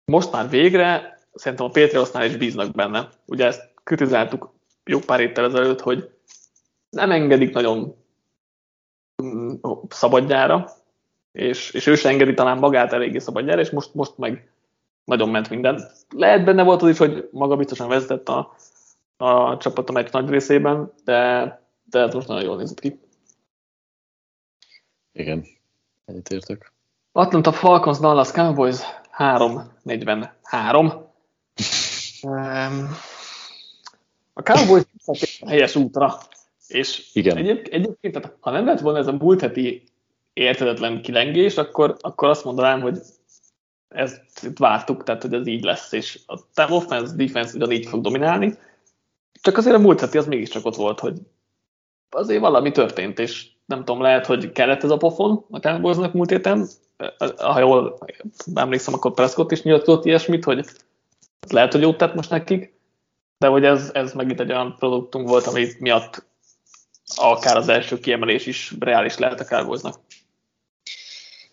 most már végre szerintem a Patriotsnál is bíznak benne. Ugye ezt kritizáltuk jó pár héttel ezelőtt, hogy nem engedik nagyon mm, szabadjára, és, és ő se engedi talán magát eléggé szabadjára, és most, most meg nagyon ment minden. Lehet benne volt az is, hogy maga biztosan vezetett a, a csapat a meccs nagy részében, de, ez most nagyon jól nézett ki. Igen, egyetértek. Atlanta Falcons Dallas Cowboys 3-43. a Cowboys helyes útra, és Igen. Egyéb, egyébként, tehát, ha nem lett volna ez a múlt heti értetetlen kilengés, akkor, akkor azt mondanám, hogy ezt vártuk, tehát hogy ez így lesz, és a offense, defense ugyanígy fog dominálni. Csak azért a múlt heti az mégiscsak ott volt, hogy azért valami történt, és nem tudom, lehet, hogy kellett ez a pofon a Cowboysnak múlt héten, ha jól emlékszem, akkor Prescott is nyilatkozott ilyesmit, hogy lehet, hogy jót tett most nekik, de hogy ez, ez megint egy olyan produktunk volt, ami miatt akár az első kiemelés is reális lehet a Cowboysnak.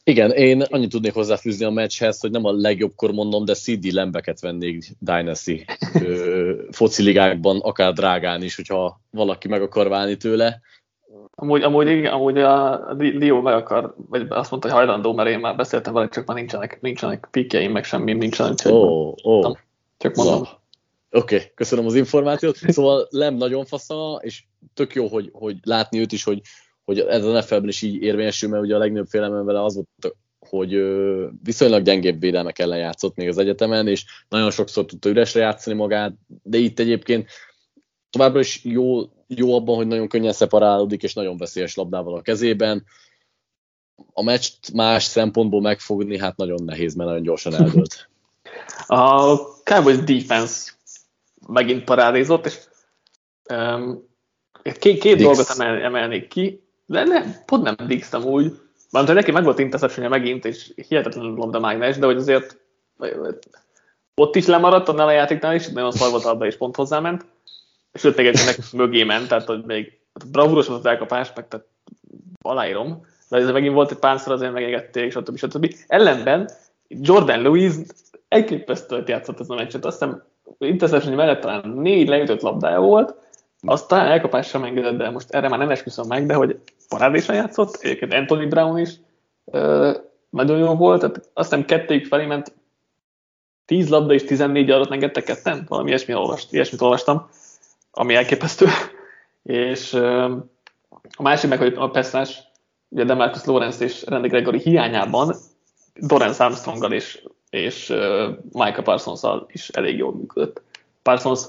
Igen, én annyit tudnék hozzáfűzni a meccshez, hogy nem a legjobbkor mondom, de CD lembeket vennék Dynasty foci ligákban, akár drágán is, hogyha valaki meg akar válni tőle. Amúgy, amúgy, igen, amúgy a Leo meg akar, vagy azt mondta, hogy hajlandó, mert én már beszéltem vele, csak már nincsenek, nincsenek pikjeim, meg semmi nincsenek. Ó, oh, oh. Csak mondom. Oké, okay, köszönöm az információt. Szóval Lem nagyon fasza, és tök jó, hogy, hogy látni őt is, hogy, hogy ez a NFL-ben is így érvényesül, mert ugye a legnagyobb félelmem vele az volt, hogy viszonylag gyengébb védelmek ellen játszott még az egyetemen, és nagyon sokszor tudta üresre játszani magát, de itt egyébként továbbra is jó, jó abban, hogy nagyon könnyen szeparálódik, és nagyon veszélyes labdával a kezében. A meccst más szempontból megfogni, hát nagyon nehéz, mert nagyon gyorsan eldőlt. A Cowboys defense megint parádézott, és um, két, két dolgot emel, emelnék ki, de nem, pont nem Dix úgy. Hogy neki meg volt interception megint, és hihetetlen labda mágnes, de hogy azért ott is lemaradt, a játéknál is, nagyon szar volt abba, és pont hozzáment sőt, még egyébként mögé ment, tehát hogy még bravúros volt az elkapás, meg tehát aláírom, de ez megint volt egy párszor, azért megégették, stb. stb. Ellenben Jordan Lewis elképesztőt játszott ez a meccset, azt hiszem interception mellett talán négy leütött labdája volt, aztán elkapás sem engedett, de most erre már nem esküszöm meg, de hogy parádésen játszott, egyébként Anthony Brown is ö, nagyon jó volt, tehát azt hiszem kettőjük felé ment 10 labda és 14 adat engedtek ketten, valami ilyesmi olvast, ilyesmit olvastam ami elképesztő. És a másik meg, hogy a Peszás, ugye Demarcus Lawrence és Randy Gregory hiányában Dorance Armstronggal és, és Micah parsons is elég jól működött. Parsons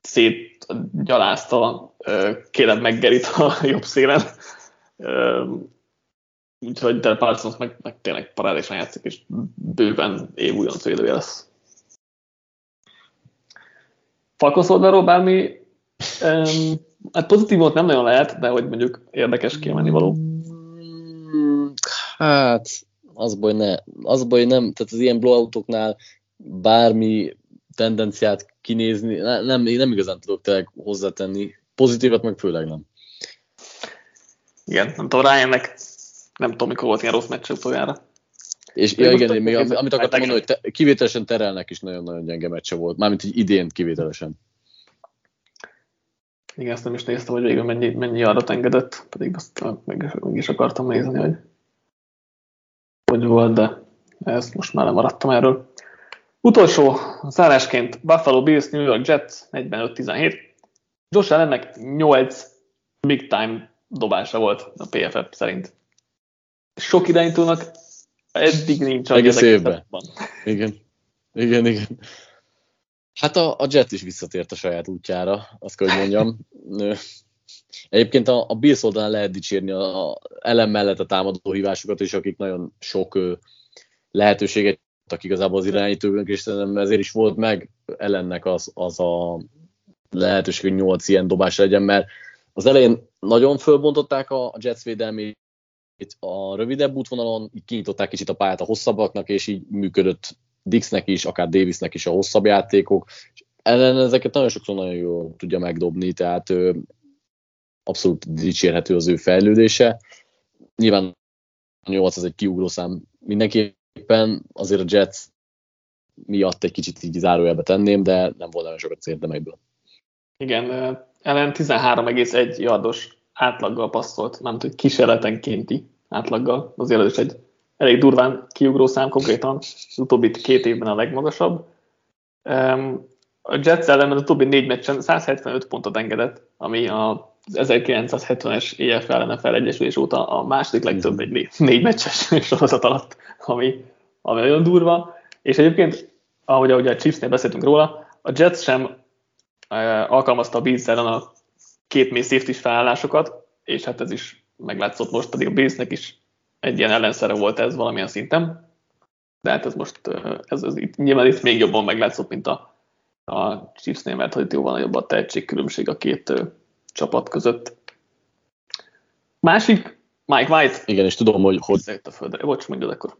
szétgyalázta Caleb meggerit a jobb szélen, úgyhogy de Parsons meg, meg tényleg parádésen játszik, és bőven év újonc védője lesz. Falcons oldalról bármi, um, hát pozitívot nem nagyon lehet, de hogy mondjuk érdekes kiemelni való. Hát, az baj, ne, az baj nem, tehát az ilyen blowoutoknál bármi tendenciát kinézni, nem, nem, nem igazán tudok tényleg hozzátenni. Pozitívat meg főleg nem. Igen, nem tudom, Ryannek nem tudom, mikor volt ilyen rossz meccs utoljára. És ja, igen, még amit, amit akartam mondani, hogy te, kivételesen terelnek is nagyon-nagyon gyenge meccse volt, mármint így idén kivételesen. Igen, ezt nem is néztem, hogy végül mennyi, mennyi adat engedett, pedig azt meg, meg is akartam nézni, hogy hogy volt, de ezt most már lemaradtam erről. Utolsó zárásként Buffalo Bills, New York Jets 45-17. Josh Allennek 8 big time dobása volt a PFF szerint. Sok irányítónak Eddig nincs Egész évben. Igen. Igen, igen. Hát a, a Jet is visszatért a saját útjára, azt kell, hogy mondjam. Egyébként a, a Bills oldalán lehet dicsérni a, a ellen mellett a támadó hívásokat is, akik nagyon sok ö, lehetőséget tudtak igazából az irányítóknak, és szerintem ezért is volt meg ellennek az, az a lehetőség, hogy nyolc ilyen dobás legyen, mert az elején nagyon fölbontották a, Jets védelmét, a rövidebb útvonalon, így kinyitották kicsit a pályát a hosszabbaknak, és így működött Dixnek is, akár Davisnek is a hosszabb játékok, és ellen ezeket nagyon sokszor nagyon jól tudja megdobni, tehát ő, abszolút dicsérhető az ő fejlődése. Nyilván a 8 az egy kiugró szám mindenképpen, azért a Jets miatt egy kicsit így zárójelbe tenném, de nem volna olyan sokat szerintem egyből. Igen, ellen 13,1 yardos átlaggal passzolt, nem hogy kísérletenkénti átlaggal, azért ez is egy elég durván kiugró szám, konkrétan az utóbbi két évben a legmagasabb. A Jets ellen az utóbbi négy meccsen 175 pontot engedett, ami a 1970-es EFL NFL egyesülés óta a második legtöbb egy négy meccses sorozat alatt, ami, ami nagyon durva. És egyébként, ahogy, ahogy a Chiefsnél beszéltünk róla, a Jets sem e, alkalmazta a Bills ellen a két mély safety felállásokat, és hát ez is meglátszott most, pedig a Billsnek is egy ilyen ellenszere volt ez valamilyen szinten. De hát ez most, ez, ez itt, nyilván itt még jobban meglátszott, mint a, a Chiefsnél, mert hogy jóval nagyobb a tehetségkülönbség a két csapat között. Másik, Mike White. Igen, és tudom, hogy... hogy... a földre. Bocs, mondjad akkor.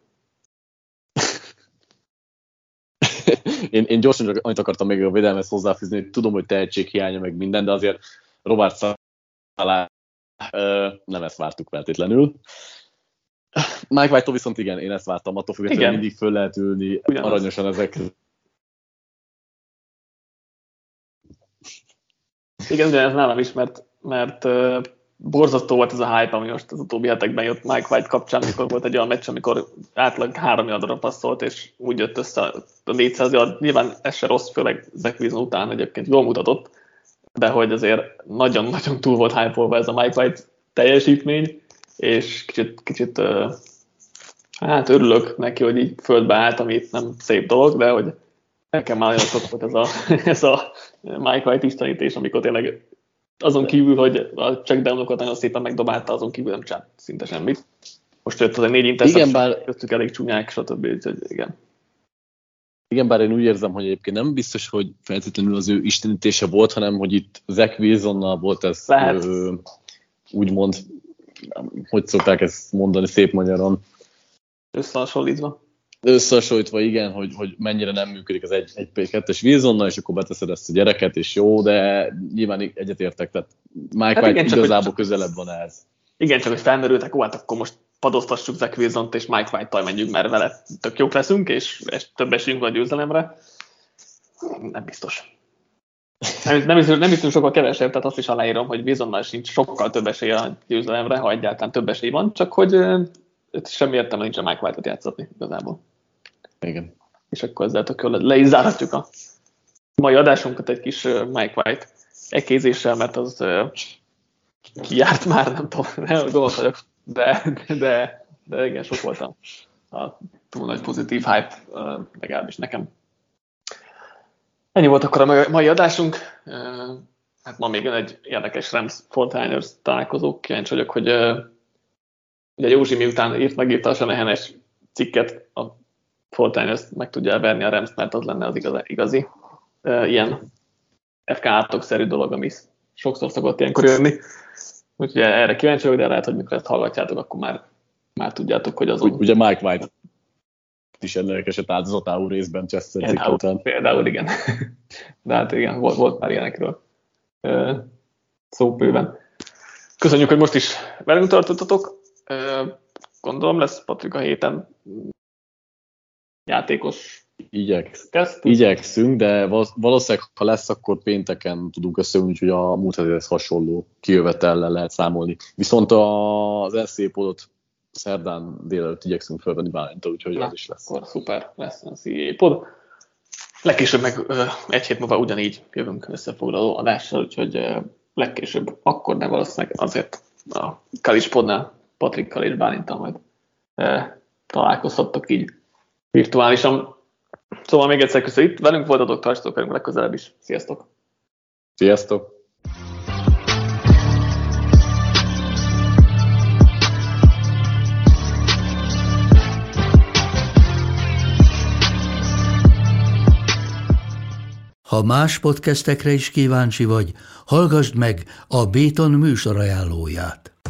én, én gyorsan csak annyit akartam még a védelmet hozzáfűzni, hogy tudom, hogy hiánya meg minden, de azért Robert Szalá nem ezt vártuk feltétlenül. Mike white viszont igen, én ezt vártam, attól függetlenül mindig föl lehet ülni Ugyanaz. aranyosan ezek. Igen, ugyanez nálam is, mert, mert uh, borzasztó volt ez a hype, ami most az utóbbi hetekben jött Mike White kapcsán, amikor volt egy olyan meccs, amikor átlag három yardra passzolt, és úgy jött össze a 400 yard. Nyilván ez se rossz, főleg Zach után egyébként jól mutatott, de hogy azért nagyon-nagyon túl volt hype ez a Mike White teljesítmény, és kicsit, kicsit uh, hát örülök neki, hogy így földbe állt, ami nem szép dolog, de hogy nekem már nagyon sok volt ez a, ez a Mike White istenítés, amikor tényleg azon kívül, hogy a checkdownokat nagyon szépen megdobálta, azon kívül nem csinált szinte semmit. Most jött az egy négy interception, igen, bár... köztük elég csúnyák, stb. Úgyhogy igen. Igen, bár én úgy érzem, hogy egyébként nem biztos, hogy feltétlenül az ő istenítése volt, hanem hogy itt Zach Wilsonnal volt ez Lehet. ö, úgymond, hogy szokták ezt mondani szép magyaron. Összehasonlítva összehasonlítva igen, hogy, hogy mennyire nem működik az 1-2-es Wilsonnal, és akkor beteszed ezt a gyereket, és jó, de nyilván egyetértek, tehát Mike hát White igen, igazából csak, közelebb van ez. Igen, csak hogy felmerültek, ó, hát akkor most padoztassuk Zach wilson és Mike White-tal menjünk, mert vele tök jók leszünk, és, és több esélyünk van a győzelemre. Nem biztos. Nem, nem, biztos, nem biztos sokkal kevesebb, tehát azt is aláírom, hogy Wilsonnal sincs sokkal több esély a győzelemre, ha egyáltalán több esély van, csak hogy semmi értelme nincs a Mike White-ot játszatni igazából. Igen. És akkor ezzel tök jól le is zárhatjuk a mai adásunkat egy kis Mike White ekézéssel, mert az kijárt már, nem tudom, nem vagyok, de, de, de igen, sok volt a, túl nagy pozitív hype, legalábbis nekem. Ennyi volt akkor a mai adásunk. Hát ma még egy érdekes Rams 49ers találkozó. Kíváncsi vagyok, hogy ugye Józsi miután írt, megírta a Senehenes cikket a Fortnite ezt meg tudja elverni a Rams, mert az lenne az igazi, igazi ilyen FK átokszerű dolog, ami sokszor szokott ilyenkor jönni. Úgyhogy erre kíváncsi vagyok, de lehet, hogy mikor ezt hallgatjátok, akkor már, már tudjátok, hogy az. Ugye Mike White is esett áldozatául részben Chester után. Például igen. De hát igen, volt, volt már ilyenekről szó bőven. Köszönjük, hogy most is velünk tartottatok. Gondolom lesz Patrik a héten játékos Igyeksz, igyekszünk, de valószínűleg, ha lesz, akkor pénteken tudunk összeülni, hogy a múlt ez hasonló kijövetellel lehet számolni. Viszont az SC podot szerdán délelőtt igyekszünk felvenni Bálintal, úgyhogy Na, az is lesz. Akkor szuper, lesz a CA pod. Legkésőbb meg ö, egy hét múlva ugyanígy jövünk összefoglaló adással, úgyhogy ö, legkésőbb akkor nem valószínűleg azért a Kalis podnál Patrikkal és Bálintal majd ö, találkozhattok így virtuálisan. Szóval még egyszer köszönjük, itt velünk voltatok, tartsatok velünk legközelebb is. Sziasztok! Sziasztok! Ha más podcastekre is kíváncsi vagy, hallgassd meg a Béton műsor ajánlóját.